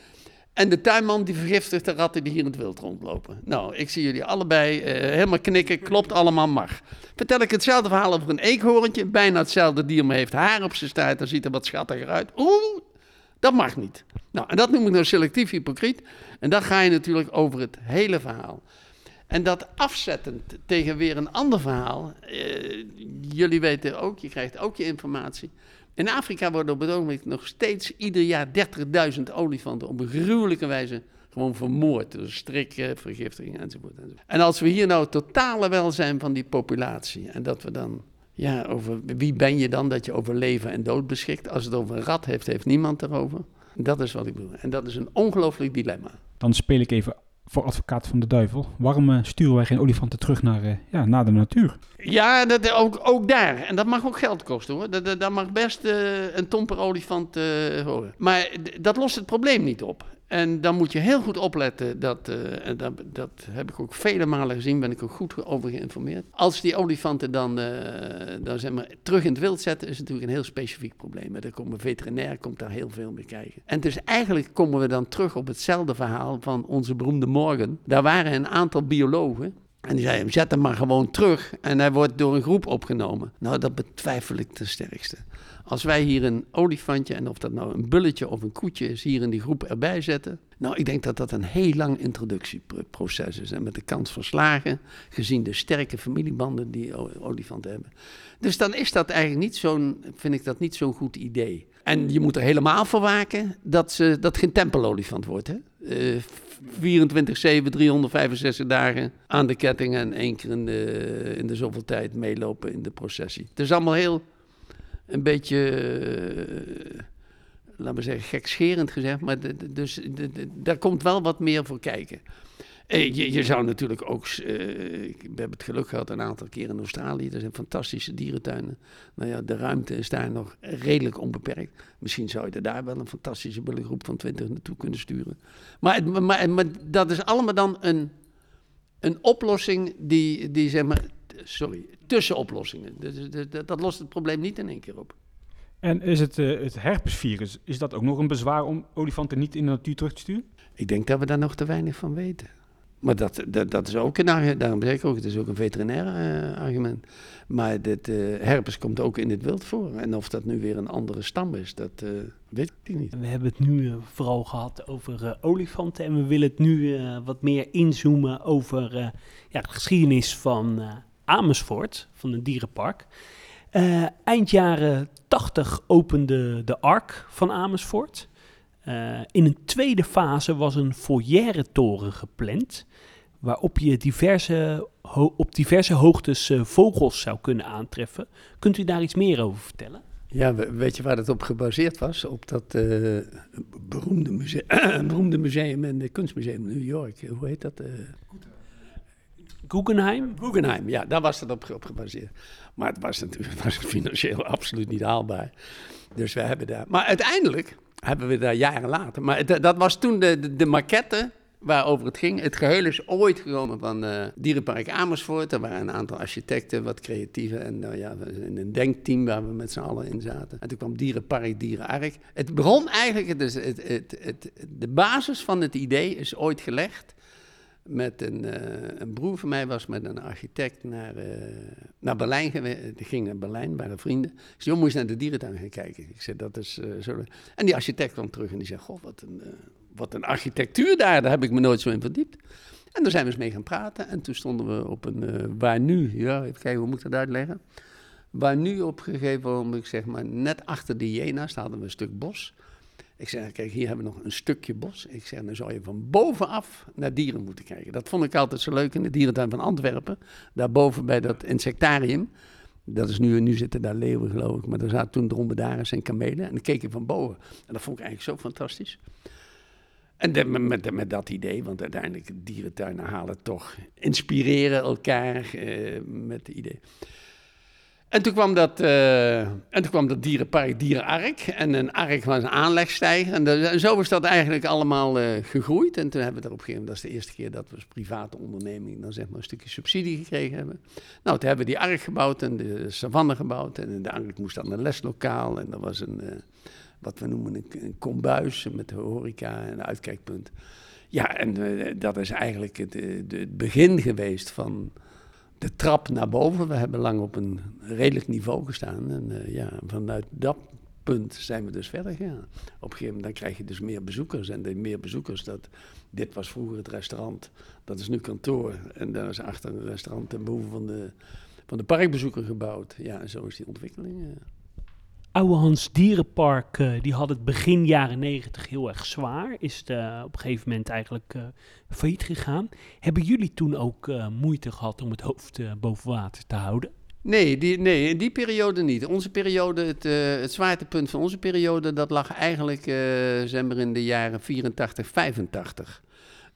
En de tuinman die vergiftigt de ratten die hier in het wild rondlopen. Nou, ik zie jullie allebei uh, helemaal knikken, klopt allemaal, mag. Vertel ik hetzelfde verhaal over een eekhoorntje, bijna hetzelfde dier, maar heeft haar op zijn staart, dan ziet er wat schattiger uit. Oeh, dat mag niet. Nou, en dat noem ik nou selectief hypocriet. En dan ga je natuurlijk over het hele verhaal. En dat afzettend tegen weer een ander verhaal. Uh, jullie weten ook, je krijgt ook je informatie. In Afrika worden op het ogenblik nog steeds ieder jaar 30.000 olifanten op een gruwelijke wijze gewoon vermoord. Dus strikken, vergiftiging enzovoort. En als we hier nou het totale welzijn van die populatie en dat we dan ja, over wie ben je dan dat je over leven en dood beschikt? Als het over een rat heeft, heeft niemand erover. Dat is wat ik bedoel. En dat is een ongelooflijk dilemma. Dan speel ik even voor advocaat van de duivel. Waarom uh, sturen wij geen olifanten terug naar, uh, ja, naar de natuur? Ja, dat, ook, ook daar. En dat mag ook geld kosten hoor. Dat, dat, mag best een tomper olifant horen. Maar dat lost het probleem niet op. En dan moet je heel goed opletten, dat, uh, dat, dat, heb ik ook vele malen gezien, ben ik ook goed over geïnformeerd. Als die olifanten dan, uh, dan zeg maar, terug in het wild zetten, is natuurlijk een heel specifiek probleem. Er komt veterinair komt daar heel veel mee kijken. En dus eigenlijk komen we dan terug op hetzelfde verhaal van onze beroemde Morgan. Daar waren een aantal biologen en die zei, zet hem maar gewoon terug en hij wordt door een groep opgenomen. Nou, dat betwijfel ik ten sterkste. Als wij hier een olifantje, en of dat nou een bulletje of een koetje is, hier in die groep erbij zetten. Nou, ik denk dat dat een heel lang introductieproces is. En met de kans van slagen, gezien de sterke familiebanden die olifanten hebben. Dus dan is dat eigenlijk niet zo'n, vind ik dat niet zo'n goed idee. En je moet er helemaal voor waken dat, ze, dat geen tempelolifant wordt. Hè? Uh, 24-7, 365 dagen aan de ketting en één keer in de, in de zoveel tijd meelopen in de processie. Het is allemaal heel een beetje, uh, laten we zeggen, gekscherend gezegd. Maar dus daar komt wel wat meer voor kijken. Eh, je, je, zou natuurlijk ook, uh, we hebben het geluk gehad een aantal keer in Australië, er zijn fantastische dierentuinen. Nou ja, de ruimte is daar nog redelijk onbeperkt. Misschien zou je er daar wel een fantastische bullengroep van 20 naartoe kunnen sturen. Maar, maar, maar dat is allemaal dan een, een oplossing die, die zeg maar, sorry, tussenoplossingen. Dat, dat, dat, lost het probleem niet in één keer op. En is het, uh, het herpesvirus, is dat ook nog een bezwaar om olifanten niet in de natuur terug te sturen? Ik denk dat we daar nog te weinig van weten. Maar dat, dat, dat is ook een daarom zeg ik ook, het is ook een veterinair uh, argument. Maar dit, uh, herpes komt ook in het wild voor. En of dat nu weer een andere stam is, dat uh, weet ik niet. We hebben het nu vooral gehad over olifanten. En we willen het nu wat meer inzoomen over ja, de geschiedenis van Amersfoort, van een dierenpark. eind jaren 80 opende de Ark van Amersfoort. Uh, in een tweede fase was een foyer-toren gepland, waarop je diverse op diverse hoogtes uh, vogels zou kunnen aantreffen. Kunt u daar iets meer over vertellen? Ja, weet je waar het op gebaseerd was? Op dat uh, beroemde, museum, beroemde museum en de kunstmuseum in New York. Hoe heet dat? Guggenheim? Guggenheim, ja, daar was het op, gebaseerd. Maar het was natuurlijk financieel absoluut niet haalbaar. Dus we hebben daar. Maar uiteindelijk hebben we daar jaren later. Maar dat was toen de, de, maquette waarover het ging. Het geheel is ooit gekomen van uh, Dierenpark Amersfoort. Er waren een aantal architecten, wat creatieve. En uh, ja, een denkteam waar we met z'n allen in zaten. En toen kwam Dierenpark Dierenark. Het begon eigenlijk, het, het, de basis van het idee is ooit gelegd met een, uh, een, broer van mij was met een architect naar, uh, naar Berlijn geweest. Die ging naar Berlijn, de vrienden. Ik zei, joh, moet je naar de dierentuin gaan kijken. Ik zei, dat is uh, zo. En die architect kwam terug en die zei, goh, wat een, wat een architectuur daar. Daar heb ik me nooit zo in verdiept. En daar zijn we eens mee gaan praten. En toen stonden we op een, waar nu, ja, even kijken, hoe moet ik dat uitleggen? Waar nu op een gegeven moment, zeg maar, net achter de Jena's, hadden we een stuk bos. Ik zeg, kijk, hier hebben we nog een stukje bos. Ik zeg, dan zou je van bovenaf naar dieren moeten kijken. Dat vond ik altijd zo leuk in de dierentuin van Antwerpen. Daarboven bij dat insectarium. Dat is nu, nu zitten daar leeuwen, geloof ik. Maar er zaten toen dromedaris en kamelen. En dan keek je van boven. En dat vond ik eigenlijk zo fantastisch. En met, met, dat idee, want uiteindelijk dierentuinen halen toch, inspireren elkaar eh, met het idee. En toen kwam dat, uh, en toen kwam dat dierenpark Dierenark. En een ark was een aanlegstijger. En, zo is dat eigenlijk allemaal uh, gegroeid. En toen hebben we er op een gegeven dat is de eerste keer dat we als private onderneming dan zeg maar een stukje subsidie gekregen hebben. Nou, toen hebben we die ark gebouwd en de savanne gebouwd. En de ark moest dan een leslokaal. En dat was een, uh, wat we noemen een, kombuis met horeca en een uitkijkpunt. Ja, en dat is eigenlijk het, het begin geweest van de trap naar boven. We hebben lang op een redelijk niveau gestaan. En uh, ja, vanuit dat punt zijn we dus verder gegaan. Op een gegeven moment dan krijg je dus meer bezoekers. En de meer bezoekers, dat, dit was vroeger het restaurant. Dat is nu kantoor. En daar is achter een restaurant ten behoeve van de, van de parkbezoeker gebouwd. Ja, en zo is die ontwikkeling. Uh. Ouwehands Dierenpark, eh, die had het begin jaren negentig heel erg zwaar. Is het, eh, op een gegeven moment eigenlijk eh, failliet gegaan. Hebben jullie toen ook moeite gehad om het hoofd boven water te houden? Nee, die, nee, in die periode niet. Onze periode, het, het zwaartepunt van onze periode, dat lag eigenlijk zeg in de jaren 84, 85.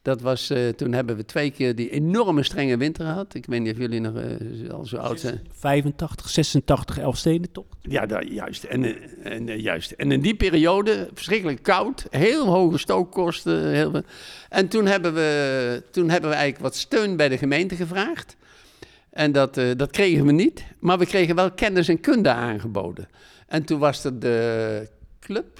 Dat was, eh, toen hebben we twee keer die enorme strenge winter gehad. Ik weet niet of jullie nog eh, al zo oud zijn. 85, 86, Elfstedentocht. Ja, daar, juist. En, eh, en, juist. En in die periode, verschrikkelijk koud, heel hoge stookkosten. Heel, veel. en toen hebben, we, toen hebben we eigenlijk wat steun bij de gemeente gevraagd. En dat, dat kregen we niet, maar we kregen wel kennis en kunde aangeboden. En toen was er de club,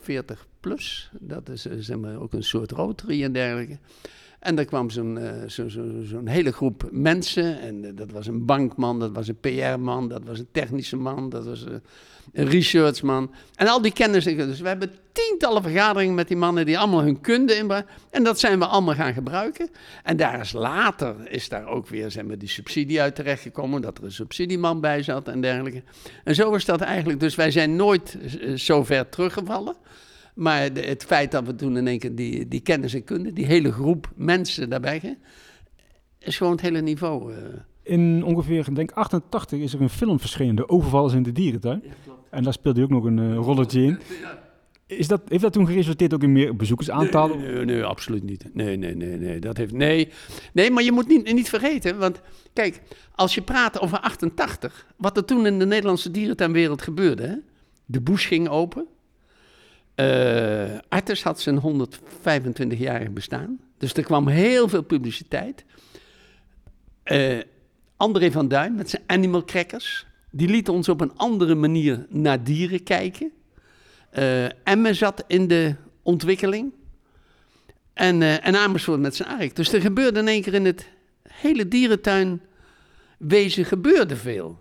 40 plus, dat is eh, zeg maar, ook een soort rotary en dergelijke. En daar kwam zo'n eh, zo, zo, zo'n hele groep mensen. En eh, dat was een bankman, dat was een PR-man, dat was een technische man, dat was eh, een researchman. En al die kennis. Dus we hebben tientallen vergaderingen met die mannen die allemaal hun kunde inbrengen. En dat zijn we allemaal gaan gebruiken. En daar is later is daar ook weer zeg maar, die subsidie uit terechtgekomen. Dat er een subsidieman bij zat en dergelijke. En zo is dat eigenlijk. Dus wij zijn nooit zo ver teruggevallen. Maar het feit dat we toen in één keer die, die kennis en kunde, die hele groep mensen daarbij, hè, is gewoon het hele niveau. eh. In ongeveer, ik denk 88 is er een film verschenen, De Overvallers in de Dierentuin. En daar speelde hij ook nog een eh, rolletje in. Is dat, heeft dat toen geresulteerd ook in meer bezoekersaantallen? Nee, nee, nee, absoluut niet. Nee, nee, nee, nee. Dat heeft, nee. nee, maar je moet niet, niet vergeten, want kijk, als je praat over 88, wat er toen in de Nederlandse dierentuinwereld gebeurde, hè? de bush ging open. Eh Artis had zijn 125-jarig bestaan, dus er kwam heel veel publiciteit. Eh, André van Duin met zijn Animal Crackers, die liet ons op een andere manier naar dieren kijken. Eh Emmen zat in de ontwikkeling. En, eh, en Amersfoort met zijn ark. Dus er gebeurde in één keer in het hele dierentuinwezen gebeurde veel.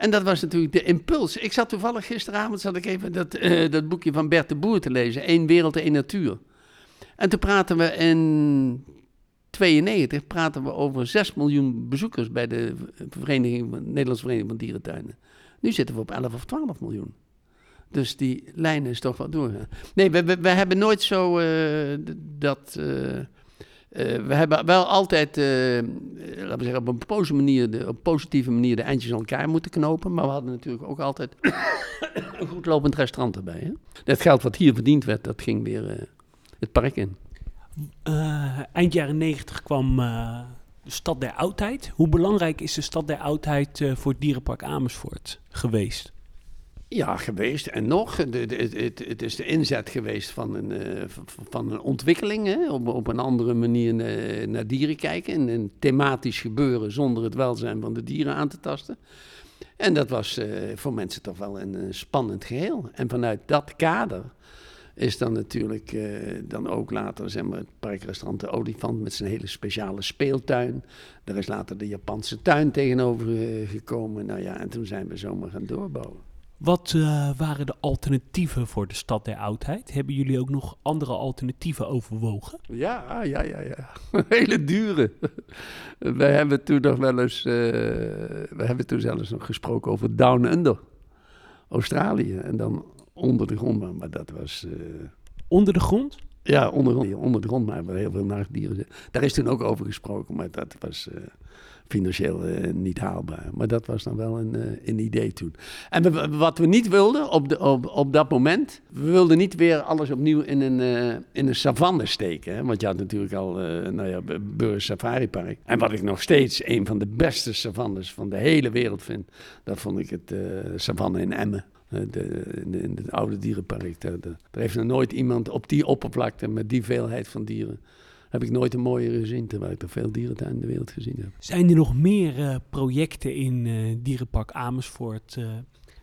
En dat was natuurlijk de impuls. Ik zat toevallig gisteravond, zat ik even dat, eh, dat boekje van Bert de Boer te lezen. Eén wereld, één natuur. En toen praten we in 92 praten we over 6 miljoen bezoekers bij de vereniging, Nederlandse Vereniging van Dierentuinen. Nu zitten we op 11 of 12 miljoen. Dus die lijn is toch wel doorgaan. Nee, we, we, hebben nooit zo eh, dat. eh, eh, we hebben wel altijd, eh, laten we zeggen, op een positieve manier, de, op positieve manier de eindjes aan elkaar moeten knopen. Maar we hadden natuurlijk ook altijd een goed lopend restaurant erbij. Het geld wat hier verdiend werd, dat ging weer eh, het park in. Eind jaren 90 kwam de Stad der Oudheid. Hoe belangrijk is de Stad der Oudheid voor het dierenpark Amersfoort geweest? Ja, geweest. En nog, het, is de inzet geweest van een, eh, van een ontwikkeling. Hè? Op, op een andere manier naar, dieren kijken. En een thematisch gebeuren zonder het welzijn van de dieren aan te tasten. En dat was eh, voor mensen toch wel een, spannend geheel. En vanuit dat kader is dan natuurlijk eh, dan ook later zeg maar, het parkrestaurant De Olifant met zijn hele speciale speeltuin. Daar is later de Japanse tuin tegenover gekomen. Nou ja, en toen zijn we zomaar gaan doorbouwen. Wat eh, waren de alternatieven voor de Stad der Oudheid? Hebben jullie ook nog andere alternatieven overwogen? Ja, ja, ja, ja. Hele dure. Wij hebben toen nog wel eens, eh, we hebben toen zelfs nog gesproken over Down Under, Australië. En dan onder de grond, maar- dat was, eh, Onder de grond? ja, onder, de grond- onder de grond, maar waar heel veel nachtdieren. Daar is toen ook over gesproken, maar dat was financieel eh, niet haalbaar. Maar dat was dan wel een, eh, idee toen. En wat we niet wilden op, de, op, op dat moment, we wilden niet weer alles opnieuw in een, eh, in een savanne steken. Hè? Want je had natuurlijk al, nou ja, Beurs Safari Park. En wat ik nog steeds een van de beste savannes van de hele wereld vind, dat vond ik het savanne in Emmen. De, in, het oude dierenpark. Daar heeft nog nooit iemand op die oppervlakte met die veelheid van dieren. Heb ik nooit een mooiere gezien, terwijl ik er veel dierentuinen in de wereld gezien heb. Zijn er nog meer eh, projecten in eh, Dierenpark Amersfoort eh,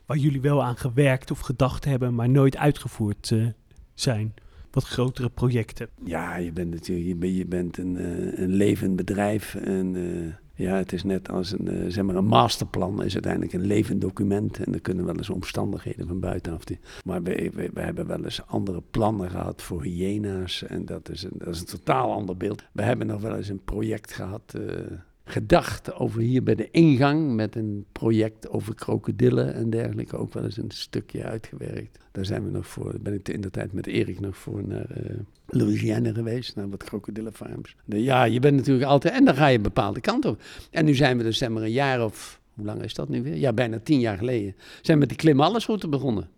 waar jullie wel aan gewerkt of gedacht hebben, maar nooit uitgevoerd eh, zijn? Wat grotere projecten. Ja, je bent natuurlijk je bent, je bent een, eh, een levend bedrijf. En eh, ja, het is net als een, eh, zeg maar een masterplan is uiteindelijk een levend document. En er kunnen wel eens omstandigheden van buitenaf. Die, maar we, we, we hebben wel eens andere plannen gehad voor hyena's. En dat is, een, dat is een totaal ander beeld. We hebben nog wel eens een project gehad. eh, gedacht over hier bij de ingang met een project over krokodillen en dergelijke. Ook wel eens een stukje uitgewerkt. Daar zijn we nog voor, ben ik in de tijd met Erik nog voor naar uh, Louisiana geweest, naar wat krokodillenfarms. Ja, je bent natuurlijk altijd, en dan ga je een bepaalde kant op. En nu zijn we dus zeg een jaar of, hoe lang is dat nu weer? Ja, bijna tien jaar geleden, zijn we met die klim allesroute begonnen.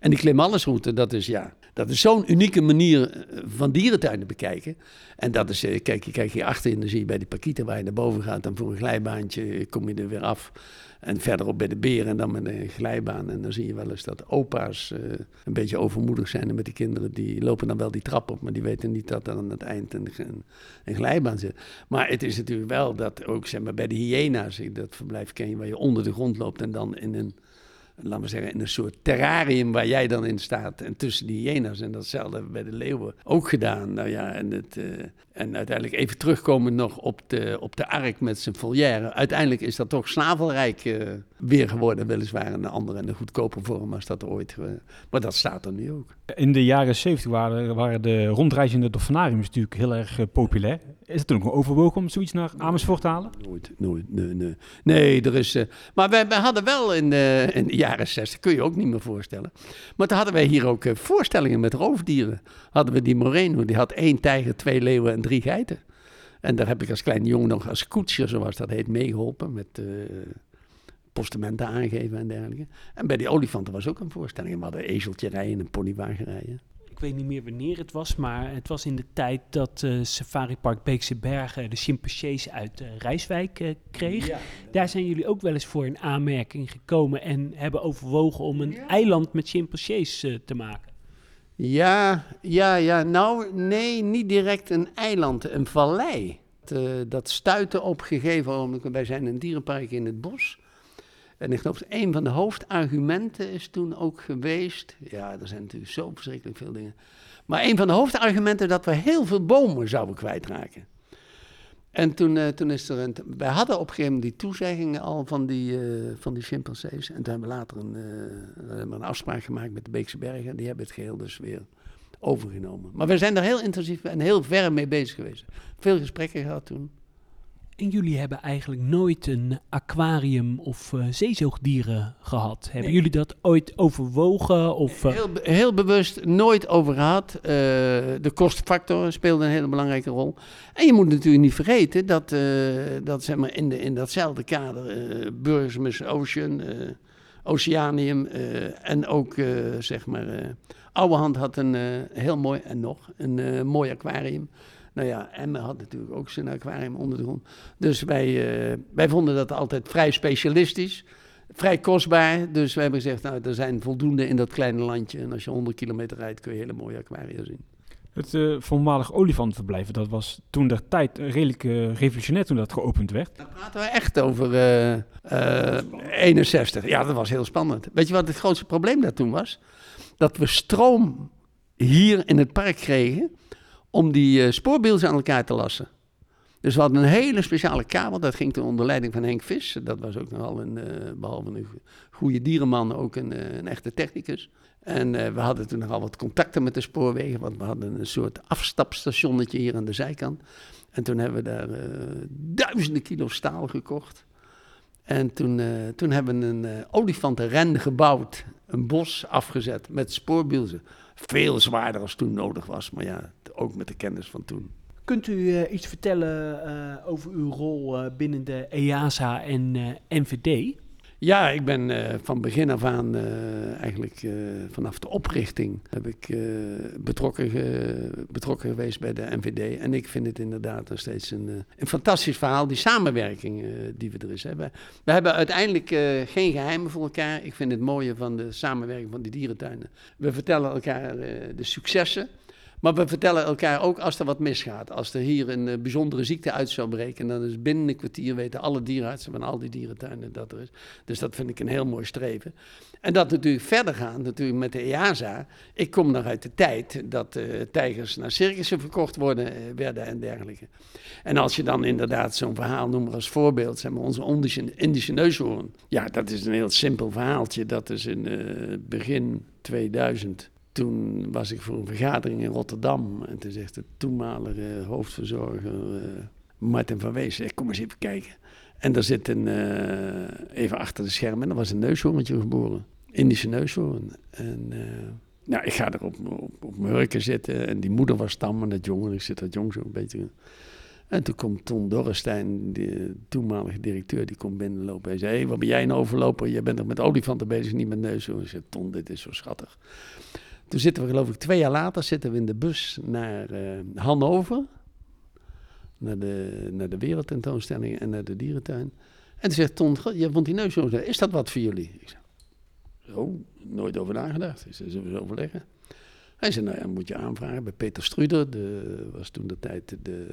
En die klim allesroute, dat is ja, dat is zo'n unieke manier eh, van dierentuinen bekijken. En dat is, eh, kijk, je kijkt hier achter en dan zie je bij die pakieten waar je naar boven gaat. Dan voor een glijbaantje kom je er weer af. En verderop bij de beren en dan met een glijbaan. En dan zie je wel eens dat opa's een beetje overmoedig zijn. Met die kinderen, die lopen dan wel die trap op. Maar die weten niet dat er aan het eind een, een, een glijbaan zit. Maar het is natuurlijk wel dat ook zeg maar, bij de hyena's, dat verblijf ken je, waar je onder de grond loopt en dan in een laten we zeggen, in een soort terrarium waar jij dan in staat. En tussen die hyena's. En datzelfde bij de leeuwen ook gedaan. Nou ja, en, het, uh, en uiteindelijk even terugkomen nog op de, op de ark met zijn volière. Uiteindelijk is dat toch slavelrijk uh, weer geworden. Weliswaar een andere en een goedkoper vorm als dat ooit. Maar dat staat er nu ook. In de jaren 70 waren, waren de rondreizende dolfinariums natuurlijk heel erg populair. Is het toen ook overwogen om zoiets naar Amersfoort te halen? Nooit, nooit, nee, nee. Nee, er is... maar we, we hadden wel in, in de jaren 60, kun je ook niet meer voorstellen. Maar toen hadden wij hier ook uh, voorstellingen met roofdieren. Hadden we die Moreno, die had één tijger, twee leeuwen en drie geiten. En daar heb ik als kleine jongen nog als koetsje, zoals dat heet, meegeholpen. Met uh, postementen aangeven en dergelijke. En bij die olifanten was ook een voorstelling. We hadden ezeltje rijden en ponywagen rijden ik weet niet meer wanneer het was, maar het was in de tijd dat uh, Safari Park Beekse Bergen de chimpansees uit uh, Rijswijk uh, kreeg. Daar zijn jullie ook wel eens voor in aanmerking gekomen en hebben overwogen om een eiland met chimpansees te maken. Ja, ja, ja. Nou, nee, niet direct een eiland, een vallei. Dat, dat stuitte op gegeven moment. Wij zijn een dierenpark in het bos. En ik geloof een van de hoofdargumenten is toen ook geweest. Ja, er zijn natuurlijk zo verschrikkelijk veel dingen. Maar een van de hoofdargumenten dat we heel veel bomen zouden kwijtraken. En toen, uh, toen is er een. Wij hadden op een gegeven moment die toezeggingen al van die, uh, van die chimpansees. En toen hebben we later een, uh, een afspraak gemaakt met de Beekse Bergen. En die hebben het geheel dus weer overgenomen. Maar we zijn er heel intensief en heel ver mee bezig geweest. Veel gesprekken gehad toen. En jullie hebben eigenlijk nooit een aquarium of uh, zeezoogdieren gehad. Hebben jullie dat ooit overwogen? Of, uh... heel, heel, bewust nooit over gehad. Uh, de kostfactor speelde een hele belangrijke rol. En je moet natuurlijk niet vergeten dat, dat zeg maar, in, de, in datzelfde kader Burgers Ocean, Oceanium en ook zeg maar, Ouwehand had een heel mooi, en nog, een mooi aquarium. Nou ja, Emma had natuurlijk ook zijn aquarium onder de grond. Dus wij, uh, wij vonden dat altijd vrij specialistisch, vrij kostbaar. Dus we hebben gezegd, nou, er zijn voldoende in dat kleine landje. En als je 100 kilometer rijdt, kun je hele mooie aquaria zien. Het uh, voormalig olifantverblijf, dat was toen der tijd redelijk uh, revolutionair toen dat geopend werd. Dan praten we echt over uh, 61. Ja, dat was heel spannend. Weet je wat het grootste probleem daar toen was? Dat we stroom hier in het park kregen om die uh, aan elkaar te lassen. Dus we hadden een hele speciale kabel, dat ging toen onder leiding van Henk Vis. Dat was ook nogal een, uh, behalve een goede dierenman, ook een, uh, een echte technicus. En we hadden toen nogal wat contacten met de spoorwegen, want we hadden een soort afstapstationnetje hier aan de zijkant. En toen hebben we daar duizenden kilo staal gekocht. En toen, toen hebben we een olifantenren gebouwd, een bos afgezet met spoorbielzen. Veel zwaarder als toen nodig was, maar ja, ook met de kennis van toen. Kunt u uh, iets vertellen uh, over uw rol uh, binnen de EASA en NVD? Ja, ik ben van begin af aan, eigenlijk vanaf de oprichting, heb ik betrokken, betrokken geweest bij de NVD. En ik vind het inderdaad nog steeds een, een fantastisch verhaal, die samenwerking die we er is hebben. We hebben uiteindelijk geen geheimen voor elkaar. Ik vind het mooie van de samenwerking van die dierentuinen. We vertellen elkaar de successen. Maar we vertellen elkaar ook als er wat misgaat. Als er hier een uh, bijzondere ziekte uit zou breken, dan is binnen een kwartier weten alle dierenartsen van al die dierentuinen dat er is. Dus dat vind ik een heel mooi streven. En dat natuurlijk verder gaan, natuurlijk met de EASA. Ik kom nog uit de tijd dat uh, tijgers naar circussen verkocht worden, uh, werden en dergelijke. En als je dan inderdaad zo'n verhaal noemt als voorbeeld, zeg maar onze Indische neushoorn. Ja, dat is een heel simpel verhaaltje. Dat is in begin 2000 toen was ik voor een vergadering in Rotterdam. En toen zegt de toenmalige hoofdverzorger, uh, Martin van Wees, kom eens even kijken. En daar zit een, even achter de schermen, er was een neushoorntje geboren. Indische neushoorn. En nou, ik ga er op, op, mijn hurken zitten. En die moeder was tam en dat jongen, ik zit dat jong zo een beetje. En toen komt Ton Dorrestein, de toenmalige directeur, die komt binnenlopen. Hij zei, hey, wat ben jij een overloper? Je bent er met olifanten bezig, niet met neus. Ik zei, Ton, dit is zo schattig. Toen zitten we geloof ik twee jaar later zitten we in de bus naar uh, Hannover. Naar de, naar de wereldtentoonstelling en naar de dierentuin. En toen zegt Ton, je vond die neus zo. Is dat wat voor jullie? Ik zei, zo, nooit over nagedacht. Ik zei, zullen we overleggen? Hij zei, nou ja, moet je aanvragen bij Peter Struder. De, was toen de tijd de,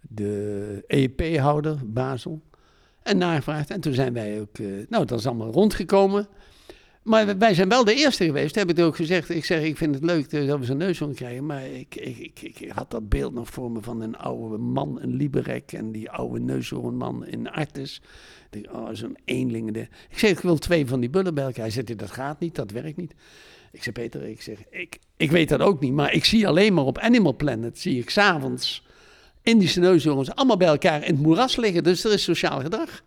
de EEP-houder, Basel. En nagevraagd. En toen zijn wij ook, uh, nou, dat is allemaal rondgekomen. Maar wij zijn wel de eerste geweest, heb ik ook gezegd. Ik zeg, ik vind het leuk dat we zo'n neus krijgen. Maar ik, ik, ik, ik, had dat beeld nog voor me van een oude man, een Liberek. En die oude neushoornman in Artes. Ik oh, zo'n eenling. Ik zeg, ik wil twee van die bullen bij elkaar. Hij zegt, dat gaat niet, dat werkt niet. Ik zeg, Peter, ik zeg, ik, ik weet dat ook niet. Maar ik zie alleen maar op Animal Planet, zie ik s'avonds Indische neushoorns allemaal bij elkaar in het moeras liggen. Dus er is sociaal gedrag.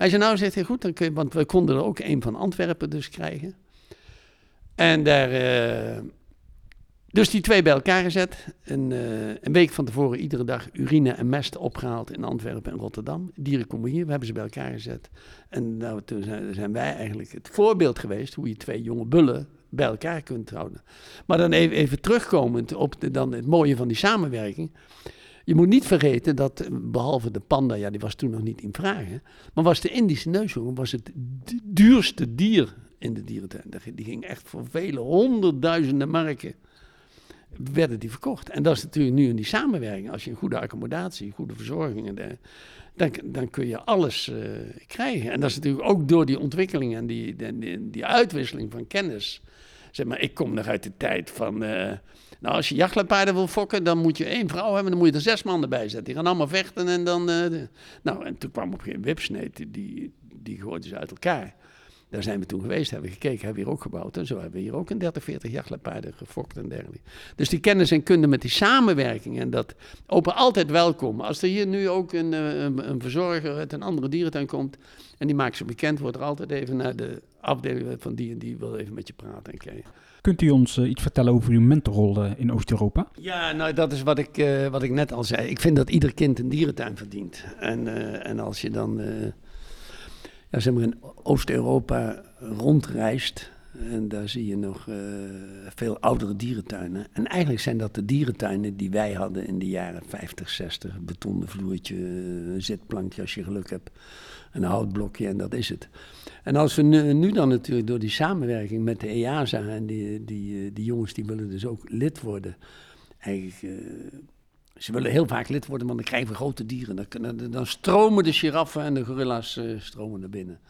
Hij zei, nou, zegt hij, goed, dan kun want we konden er ook een van Antwerpen dus krijgen. En daar, uh, dus die twee bij elkaar gezet. Een, uh, een week van tevoren iedere dag urine en mest opgehaald in Antwerpen en Rotterdam. Dieren komen hier, we hebben ze bij elkaar gezet. En nou, toen zijn, wij eigenlijk het voorbeeld geweest hoe je twee jonge bullen bij elkaar kunt houden. Maar dan even, even terugkomend op dan het mooie van die samenwerking. Je moet niet vergeten dat, behalve de panda, ja, die was toen nog niet in vraag, maar was de Indische neushoorn was het duurste dier in de dierentuin. Die ging echt voor vele honderdduizenden marken werden die verkocht. En dat is natuurlijk nu in die samenwerking. Als je een goede accommodatie, goede verzorging dan, dan kun je alles uh, krijgen. En dat is natuurlijk ook door die ontwikkeling en die, die, uitwisseling van kennis. Zeg maar, ik kom nog uit de tijd van. Uh, nou, als je jachtluipaarden wil fokken, dan moet je één vrouw hebben, dan moet je er zes mannen bij zetten. Die gaan allemaal vechten en dan. Uh, nou, en toen kwam op een wipsneet, die, die gooiden ze uit elkaar. Daar zijn we toen geweest, hebben gekeken, hebben we hier ook gebouwd. En zo hebben we hier ook een 30, 40 jachtlepaarden gefokt en dergelijke. Dus die kennis en kunde met die samenwerking en dat open altijd welkom. Als er hier nu ook een, eh, een, een verzorger uit een andere dierentuin komt en die maakt ze bekend, wordt er altijd even naar de afdeling van die en die wil even met je praten en kijken. Kunt u ons uh, iets vertellen over uw mentorrol uh, in Oost-Europa? Ja, nou dat is wat ik, uh, wat ik net al zei. Ik vind dat ieder kind een dierentuin verdient. En, en als je dan ja, zeg maar in Oost-Europa rondreist. En daar zie je nog veel oudere dierentuinen. En eigenlijk zijn dat de dierentuinen die wij hadden in de jaren 50, 60. Betonnen vloertje, zitplankje als je geluk hebt. Een houtblokje en dat is het. En als we nu, dan natuurlijk door die samenwerking met de EASA en die, die, die jongens die willen dus ook lid worden. Eigenlijk uh, ze willen heel vaak lid worden, want dan krijgen we grote dieren. Dan, dan stromen de giraffen en de gorilla's uh, stromen naar binnen.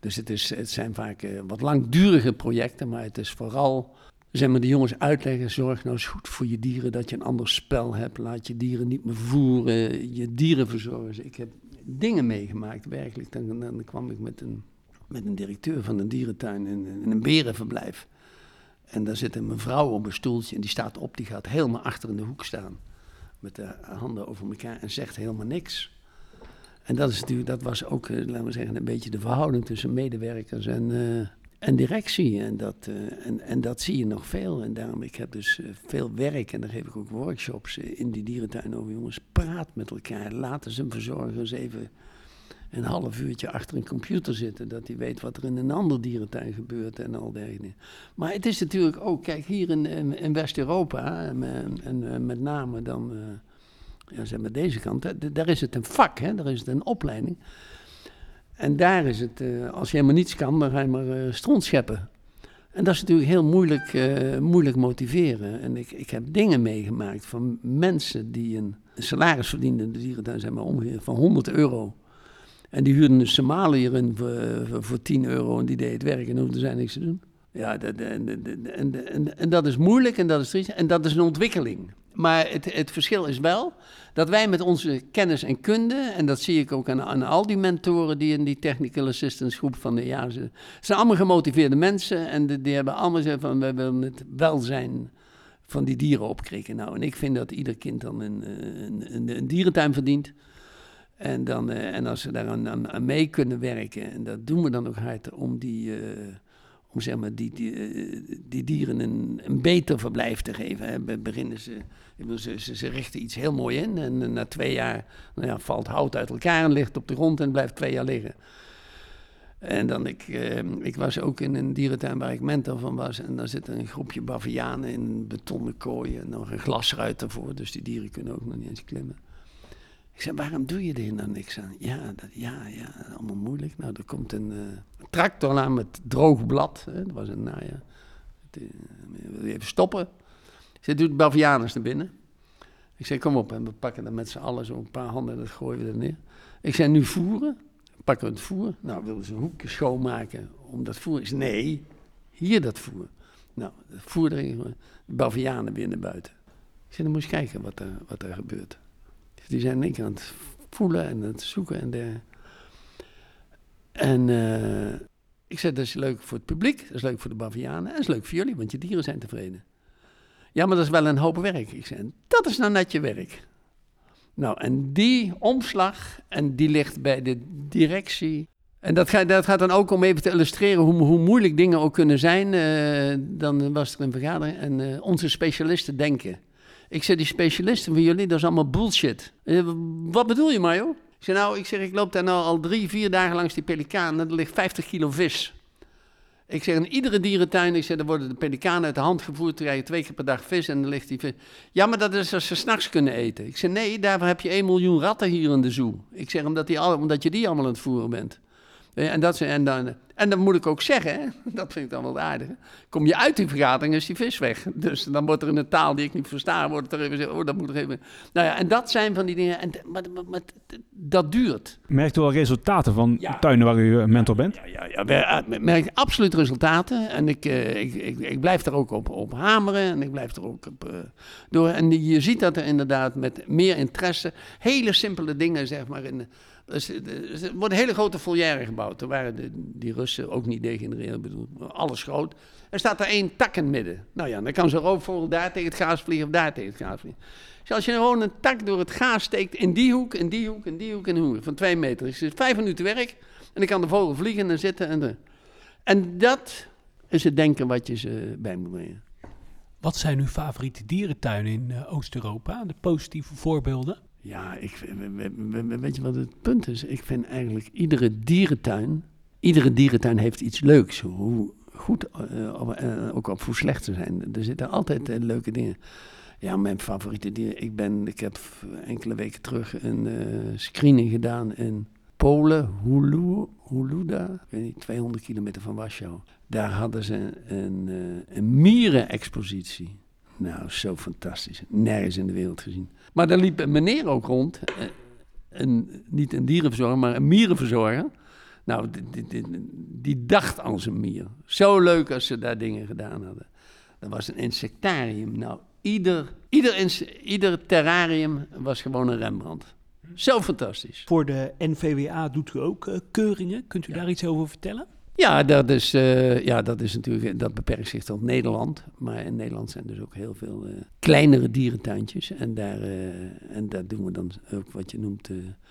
Dus het, is, het zijn vaak wat langdurige projecten, maar het is vooral zeg maar, de jongens uitleggen: zorg nou eens goed voor je dieren dat je een ander spel hebt. Laat je dieren niet meer voeren, je dieren verzorgen. Ik heb dingen meegemaakt, werkelijk. Dan, dan kwam ik met een, met een directeur van een dierentuin in, een berenverblijf. En daar zit een mevrouw op een stoeltje en die staat op, die gaat helemaal achter in de hoek staan met de handen over elkaar en zegt helemaal niks. En dat, is natuurlijk, dat was ook, eh, laten we zeggen, een beetje de verhouding tussen medewerkers en, uh, en directie. En dat, uh, en, en dat zie je nog veel. En daarom, ik heb dus veel werk en daar geef ik ook workshops in die dierentuin over. Jongens, praat met elkaar. Laten ze verzorgers even een half uurtje achter een computer zitten. Dat hij weet wat er in een ander dierentuin gebeurt en al dergelijke. Maar het is natuurlijk ook, kijk, hier in, in, West-Europa, en, en, met name dan, ja, zeg maar deze kant, daar is het een vak, hè, daar is het een opleiding. En daar is het, uh, als je helemaal niets kan, dan ga je maar uh, stront scheppen. En dat is natuurlijk heel moeilijk, uh, moeilijk motiveren. En ik, ik heb dingen meegemaakt van mensen die een salaris verdienden in de dierentuin, zeg maar ongeveer van 100 euro. En die huurden een Somaliër in voor, voor 10 euro en die deed het werk en hoefde zij niks te doen. Ja, en, en, en, en, dat is moeilijk en dat is triest en dat is een ontwikkeling. Maar het, het verschil is wel dat wij met onze kennis en kunde, en dat zie ik ook aan, aan al die mentoren die in die technical assistance groep van de jaar zitten, zijn allemaal gemotiveerde mensen en die, hebben allemaal gezegd van we willen het welzijn van die dieren opkrikken. Nou, en ik vind dat ieder kind dan een, eh, een, een, een dierentuin verdient. En, dan, uh, en als ze daar aan, aan, mee kunnen werken, en dat doen we dan ook hard, om die, uh, om zeg maar die, die, uh, die dieren een, een beter verblijf te geven. Hè. Beginnen ze, ze, ze, ze, richten iets heel mooi in en na twee jaar nou ja, valt hout uit elkaar en ligt op de grond en blijft twee jaar liggen. En dan, ik, eh, ik was ook in een dierentuin waar ik mentor van was. En daar zit een groepje bavianen in betonnen kooien. En nog een glasruit ervoor, dus die dieren kunnen ook nog niet eens klimmen. Ik zei, waarom doe je er dan niks aan? Ja, dat, ja, ja, allemaal moeilijk. Nou, er komt een uh, tractor aan met droog blad. Hè. Dat was een najaar. Uh, wil je even stoppen? Ik zei, doe de bavianen naar binnen. Ik zei, kom op. En we pakken dan met z'n allen zo'n paar handen en dat gooien we er neer. Ik zei, nu voeren pakken het voer. Nou, wilden ze een hoekje schoonmaken om dat voer. is nee, hier dat voer. Nou, het voer erin, de bavianen naar buiten. Ik zei, dan moet je kijken wat er, wat er gebeurt. Die zijn ik aan het voelen en aan het zoeken en de. En uh, ik zei, dat is leuk voor het publiek, dat is leuk voor de bavianen en dat is leuk voor jullie, want je dieren zijn tevreden. Ja, maar dat is wel een hoop werk. Ik zei, dat is nou net je werk. Nou, en die omslag, en die ligt bij de directie. En dat gaat, dat gaat dan ook om even te illustreren hoe, hoe moeilijk dingen ook kunnen zijn. Uh, dan was er een vergadering en uh, onze specialisten denken. Ik zeg, die specialisten van jullie, dat is allemaal bullshit. Uh, wat bedoel je, Mario? Ik zeg, nou, ik, zeg, ik loop daar nou al drie, vier dagen langs die pelikaan en er ligt 50 kilo vis. Ik zeg, in iedere dierentuin, ik zeg, er worden de pelikanen uit de hand gevoerd, krijg je twee keer per dag vis en dan ligt die vis. Ja, maar dat is als ze s'nachts kunnen eten. Ik zeg, nee, daarvoor heb je 1 miljoen ratten hier in de zoo. Ik zeg, omdat, die, omdat je die allemaal aan het voeren bent. En, dat, en, dan, en dan moet ik ook zeggen, dat vind ik dan wel aardig. Kom je uit die vergadering, is die vis weg. Dus dan wordt er in een taal die ik niet versta, wordt er even gezegd, oh, dat moet er even... Nou ja, en dat zijn van die dingen, en, maar, maar, maar dat duurt. Merkt u al resultaten van ja. tuinen waar u mentor bent? Ja, ja, ja, ja merk absoluut resultaten. En ik, uh, ik, ik, ik, blijf er ook op, op hameren en ik blijf er ook op uh, door. En je ziet dat er inderdaad met meer interesse, hele simpele dingen, zeg maar, in er worden hele grote volière gebouwd. Er waren die Russen ook niet degenereren, bedoel, alles groot. Er staat er één tak in het midden. Nou ja, dan kan zo'n roofvogel daar tegen het gaas vliegen of daar tegen het gaas vliegen. Dus als je gewoon een tak door het gaas steekt in die hoek, in die hoek, in die hoek, in die hoek, van twee meter. is het vijf minuten werk en dan kan de vogel vliegen en zitten. En, de, en dat is het denken wat je ze bij moet brengen. Wat zijn uw favoriete dierentuinen in uh, Oost-Europa? De positieve voorbeelden? Ja, ik, weet je wat het punt is? Ik vind eigenlijk iedere dierentuin, iedere dierentuin heeft iets leuks. Hoe goed, uh, ook op hoe slecht ze zijn. Er zitten altijd leuke dingen. Ja, mijn favoriete dier. Ik, ben, ik heb enkele weken terug een screening gedaan in Polen, Hulu, Huluda, ik weet niet, 200 kilometer van Warschau. Daar hadden ze een, een mierenexpositie. Nou, zo fantastisch. Nergens in de wereld gezien. Maar daar liep een meneer ook rond. Eh, een, niet een dierenverzorger, maar een mierenverzorger. Nou, die, die, die, dacht aan zijn mier. Zo leuk als ze daar dingen gedaan hadden. Dat was een insectarium. Nou, ieder, ieder, ieder terrarium was gewoon een Rembrandt. Zo fantastisch. Voor de NVWA doet u ook uh, keuringen. Kunt u daar iets over vertellen? Ja, dat is, uh, ja, dat is natuurlijk, dat beperkt zich tot Nederland. Maar in Nederland zijn dus ook heel veel uh, kleinere dierentuintjes. En daar, en daar doen we dan ook wat je noemt,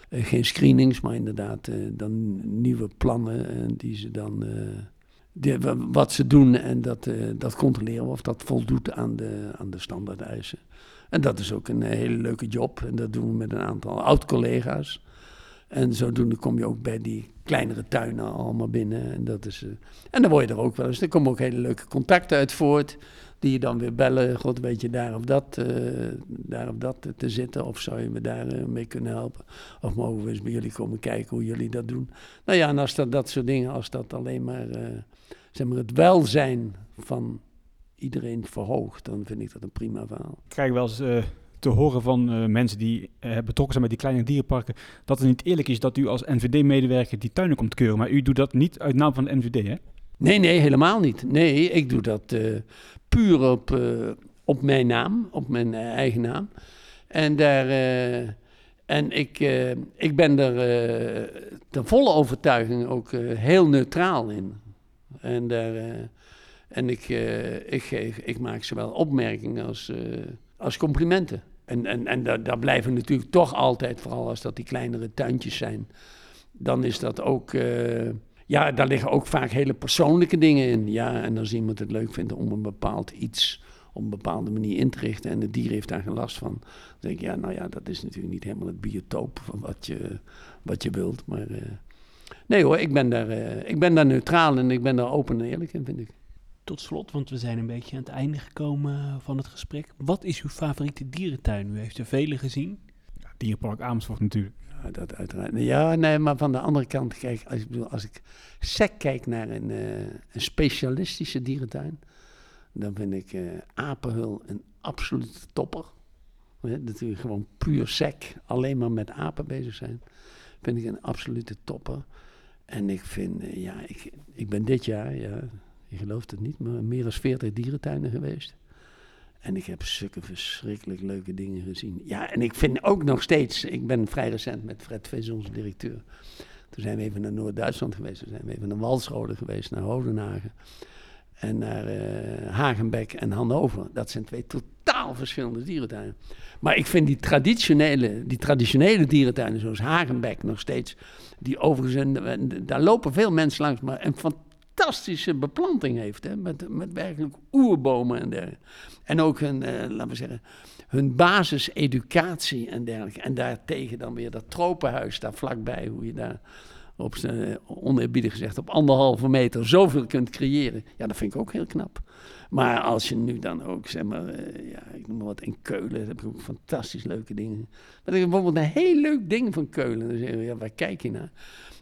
geen screenings, maar inderdaad dan nieuwe plannen die ze dan, wat ze doen en dat, dat controleren of dat voldoet aan de, aan de standaardeisen. En dat is ook een hele leuke job en dat doen we met een aantal oud-collega's. En zodoende kom je ook bij die kleinere tuinen allemaal binnen. En, dat is, uh, en dan word je er ook wel eens. Er komen ook hele leuke contacten uit voort. Die je dan weer bellen. God, weet je daar of dat, uh, daar of dat te zitten? Of zou je me daar uh, mee kunnen helpen? Of mogen we eens bij jullie komen kijken hoe jullie dat doen? Nou ja, en als dat, dat soort dingen, als dat alleen maar, zeg maar het welzijn van iedereen verhoogt, dan vind ik dat een prima verhaal. Ik krijg wel eens te horen van uh, mensen die uh, betrokken zijn met die kleine dierenparken, dat het niet eerlijk is dat u als NVD-medewerker die tuinen komt keuren. Maar u doet dat niet uit naam van de NVD, hè? Nee, nee, helemaal niet. Nee, ik doe dat uh, puur op, op mijn naam, op mijn eigen naam. En daar... En ik, ik ben er de volle overtuiging ook heel neutraal in. En daar, En ik, eh, ik, geef, ik maak zowel opmerkingen als, eh, als complimenten. En, en, en daar, daar blijven natuurlijk toch altijd, vooral als dat die kleinere tuintjes zijn, dan is dat ook. eh, ja, daar liggen ook vaak hele persoonlijke dingen in. Ja, en als iemand het leuk vindt om een bepaald iets op een bepaalde manier in te richten en het dier heeft daar geen last van, dan denk ik, ja, nou ja, dat is natuurlijk niet helemaal het biotoop van wat je, wat je wilt. Maar eh, nee hoor, ik ben, daar, eh, ik ben daar neutraal en ik ben daar open en eerlijk in, vind ik. Tot slot, want we zijn een beetje aan het einde gekomen van het gesprek. Wat is uw favoriete dierentuin? U heeft er vele gezien. Ja, Dierenpark Amersfoort natuurlijk. Ja, dat uiteraard. Ja, nee, maar van de andere kant, kijk, als ik, bedoel, als ik sec kijk naar een, eh, een specialistische dierentuin, dan vind ik eh Apenhul een absolute topper. Hè, Dat we gewoon puur sec, alleen maar met apen bezig zijn, vind ik een absolute topper. En ik vind, eh, ja, ik, ik ben dit jaar, ja, je het niet, maar meer dan 40 dierentuinen geweest. En ik heb zulke verschrikkelijk leuke dingen gezien. Ja, en ik vind ook nog steeds, ik ben vrij recent met Fred Vis, onze directeur. Toen zijn we even naar Noord-Duitsland geweest. Toen zijn we even naar Walsrode geweest, naar Hodenhagen. En naar eh, Hagenbeck en Hannover. Dat zijn twee totaal verschillende dierentuinen. Maar ik vind die traditionele, die traditionele dierentuinen, zoals Hagenbeck nog steeds, die overigens, een- daar lopen veel mensen langs, maar een fantastische beplanting heeft. Hè, met, met werkelijk oerbomen en dergelijke. En ook hun, eh, laten we zeggen, hun basiseducatie en dergelijke. En daartegen dan weer dat tropenhuis daar vlakbij, hoe je daar op zijn, oneerbiedig gezegd, op anderhalve meter zoveel kunt creëren. Ja, dat vind ik ook heel knap. Maar als je nu dan ook, zeg maar, eh, ja, ik noem maar wat, in Keulen heb ik ook fantastisch leuke dingen. Dat is bijvoorbeeld een heel leuk ding van Keulen. Dan zeggen we, ja, waar kijk je naar?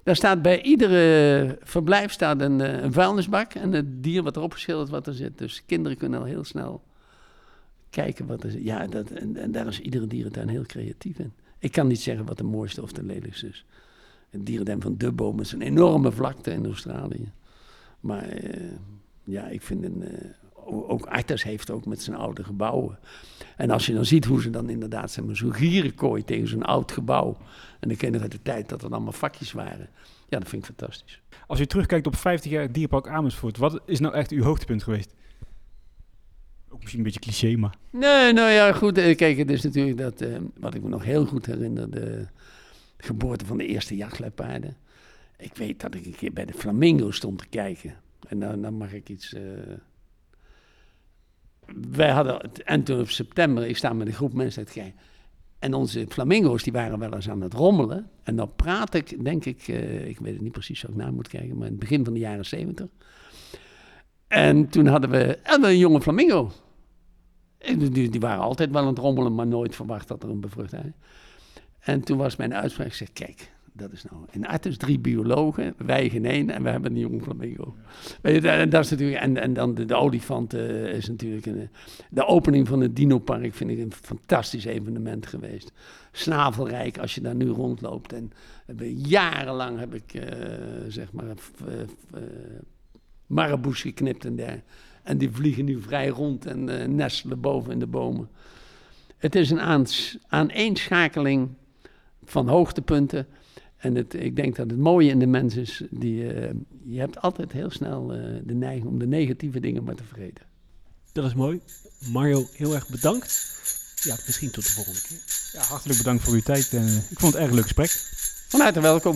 Daar staat bij iedere verblijf staat een, eh, een vuilnisbak en het dier wat erop geschilderd wat er zit. Dus kinderen kunnen al heel snel kijken wat er zit. Ja, dat, en, daar is iedere dierentuin heel creatief in. Ik kan niet zeggen wat de mooiste of de lelijkste is. Het dierentuin van Dubboom is een enorme vlakte in Australië. Maar eh, ja, ik vind een, eh, ook Artes heeft ook met zijn oude gebouwen. En als je dan ziet hoe ze dan inderdaad maar, zo'n gierenkooi tegen zo'n oud gebouw. En ik ken nog uit de tijd dat er allemaal vakjes waren. Ja, dat vind ik fantastisch. Als u terugkijkt op 50 jaar Dierenpark Amersfoort, wat is nou echt uw hoogtepunt geweest? Ook misschien een beetje cliché, maar... Nee, nou ja, goed. eh, Kijk, het is natuurlijk dat, eh, wat ik me nog heel goed herinner, de geboorte van de eerste jachtluipaarden. Ik weet dat ik een keer bij de Flamingo stond te kijken. En dan, dan mag ik iets... eh, wij hadden, en toen op september, ik sta met een groep mensen te kijken. En onze flamingo's die waren wel eens aan het rommelen. En dan praat ik, denk ik, eh, ik weet het niet precies, zou ik na moet kijken, maar in het begin van de jaren zeventig. En toen hadden we, een jonge flamingo. Die, die waren altijd wel aan het rommelen, maar nooit verwacht dat er een bevruchting En toen was mijn uitspraak, ik zeg, kijk, dat is nou... In Artes drie biologen, wij geen één en we hebben een jonge flamingo. Weet en, dat is natuurlijk, en, en dan de, de olifant eh, is natuurlijk... Een, de opening van het dinopark vind ik een fantastisch evenement geweest. Snavelrijk, als je daar nu rondloopt. En jarenlang heb ik, eh, zeg maar, uh, maraboes geknipt en der. En die vliegen nu vrij rond en eh, nestelen boven in de bomen. Het is een aans- aaneenschakeling van hoogtepunten. En het, ik denk dat het mooie in de mens is, die, eh, je hebt altijd heel snel eh, de neiging om de negatieve dingen maar te vergeten. Dat is mooi. Mario, heel erg bedankt. Ja, misschien tot de volgende keer. Ja, hartelijk bedankt voor uw tijd. En, eh, ik vond het erg leuk gesprek. Van harte welkom.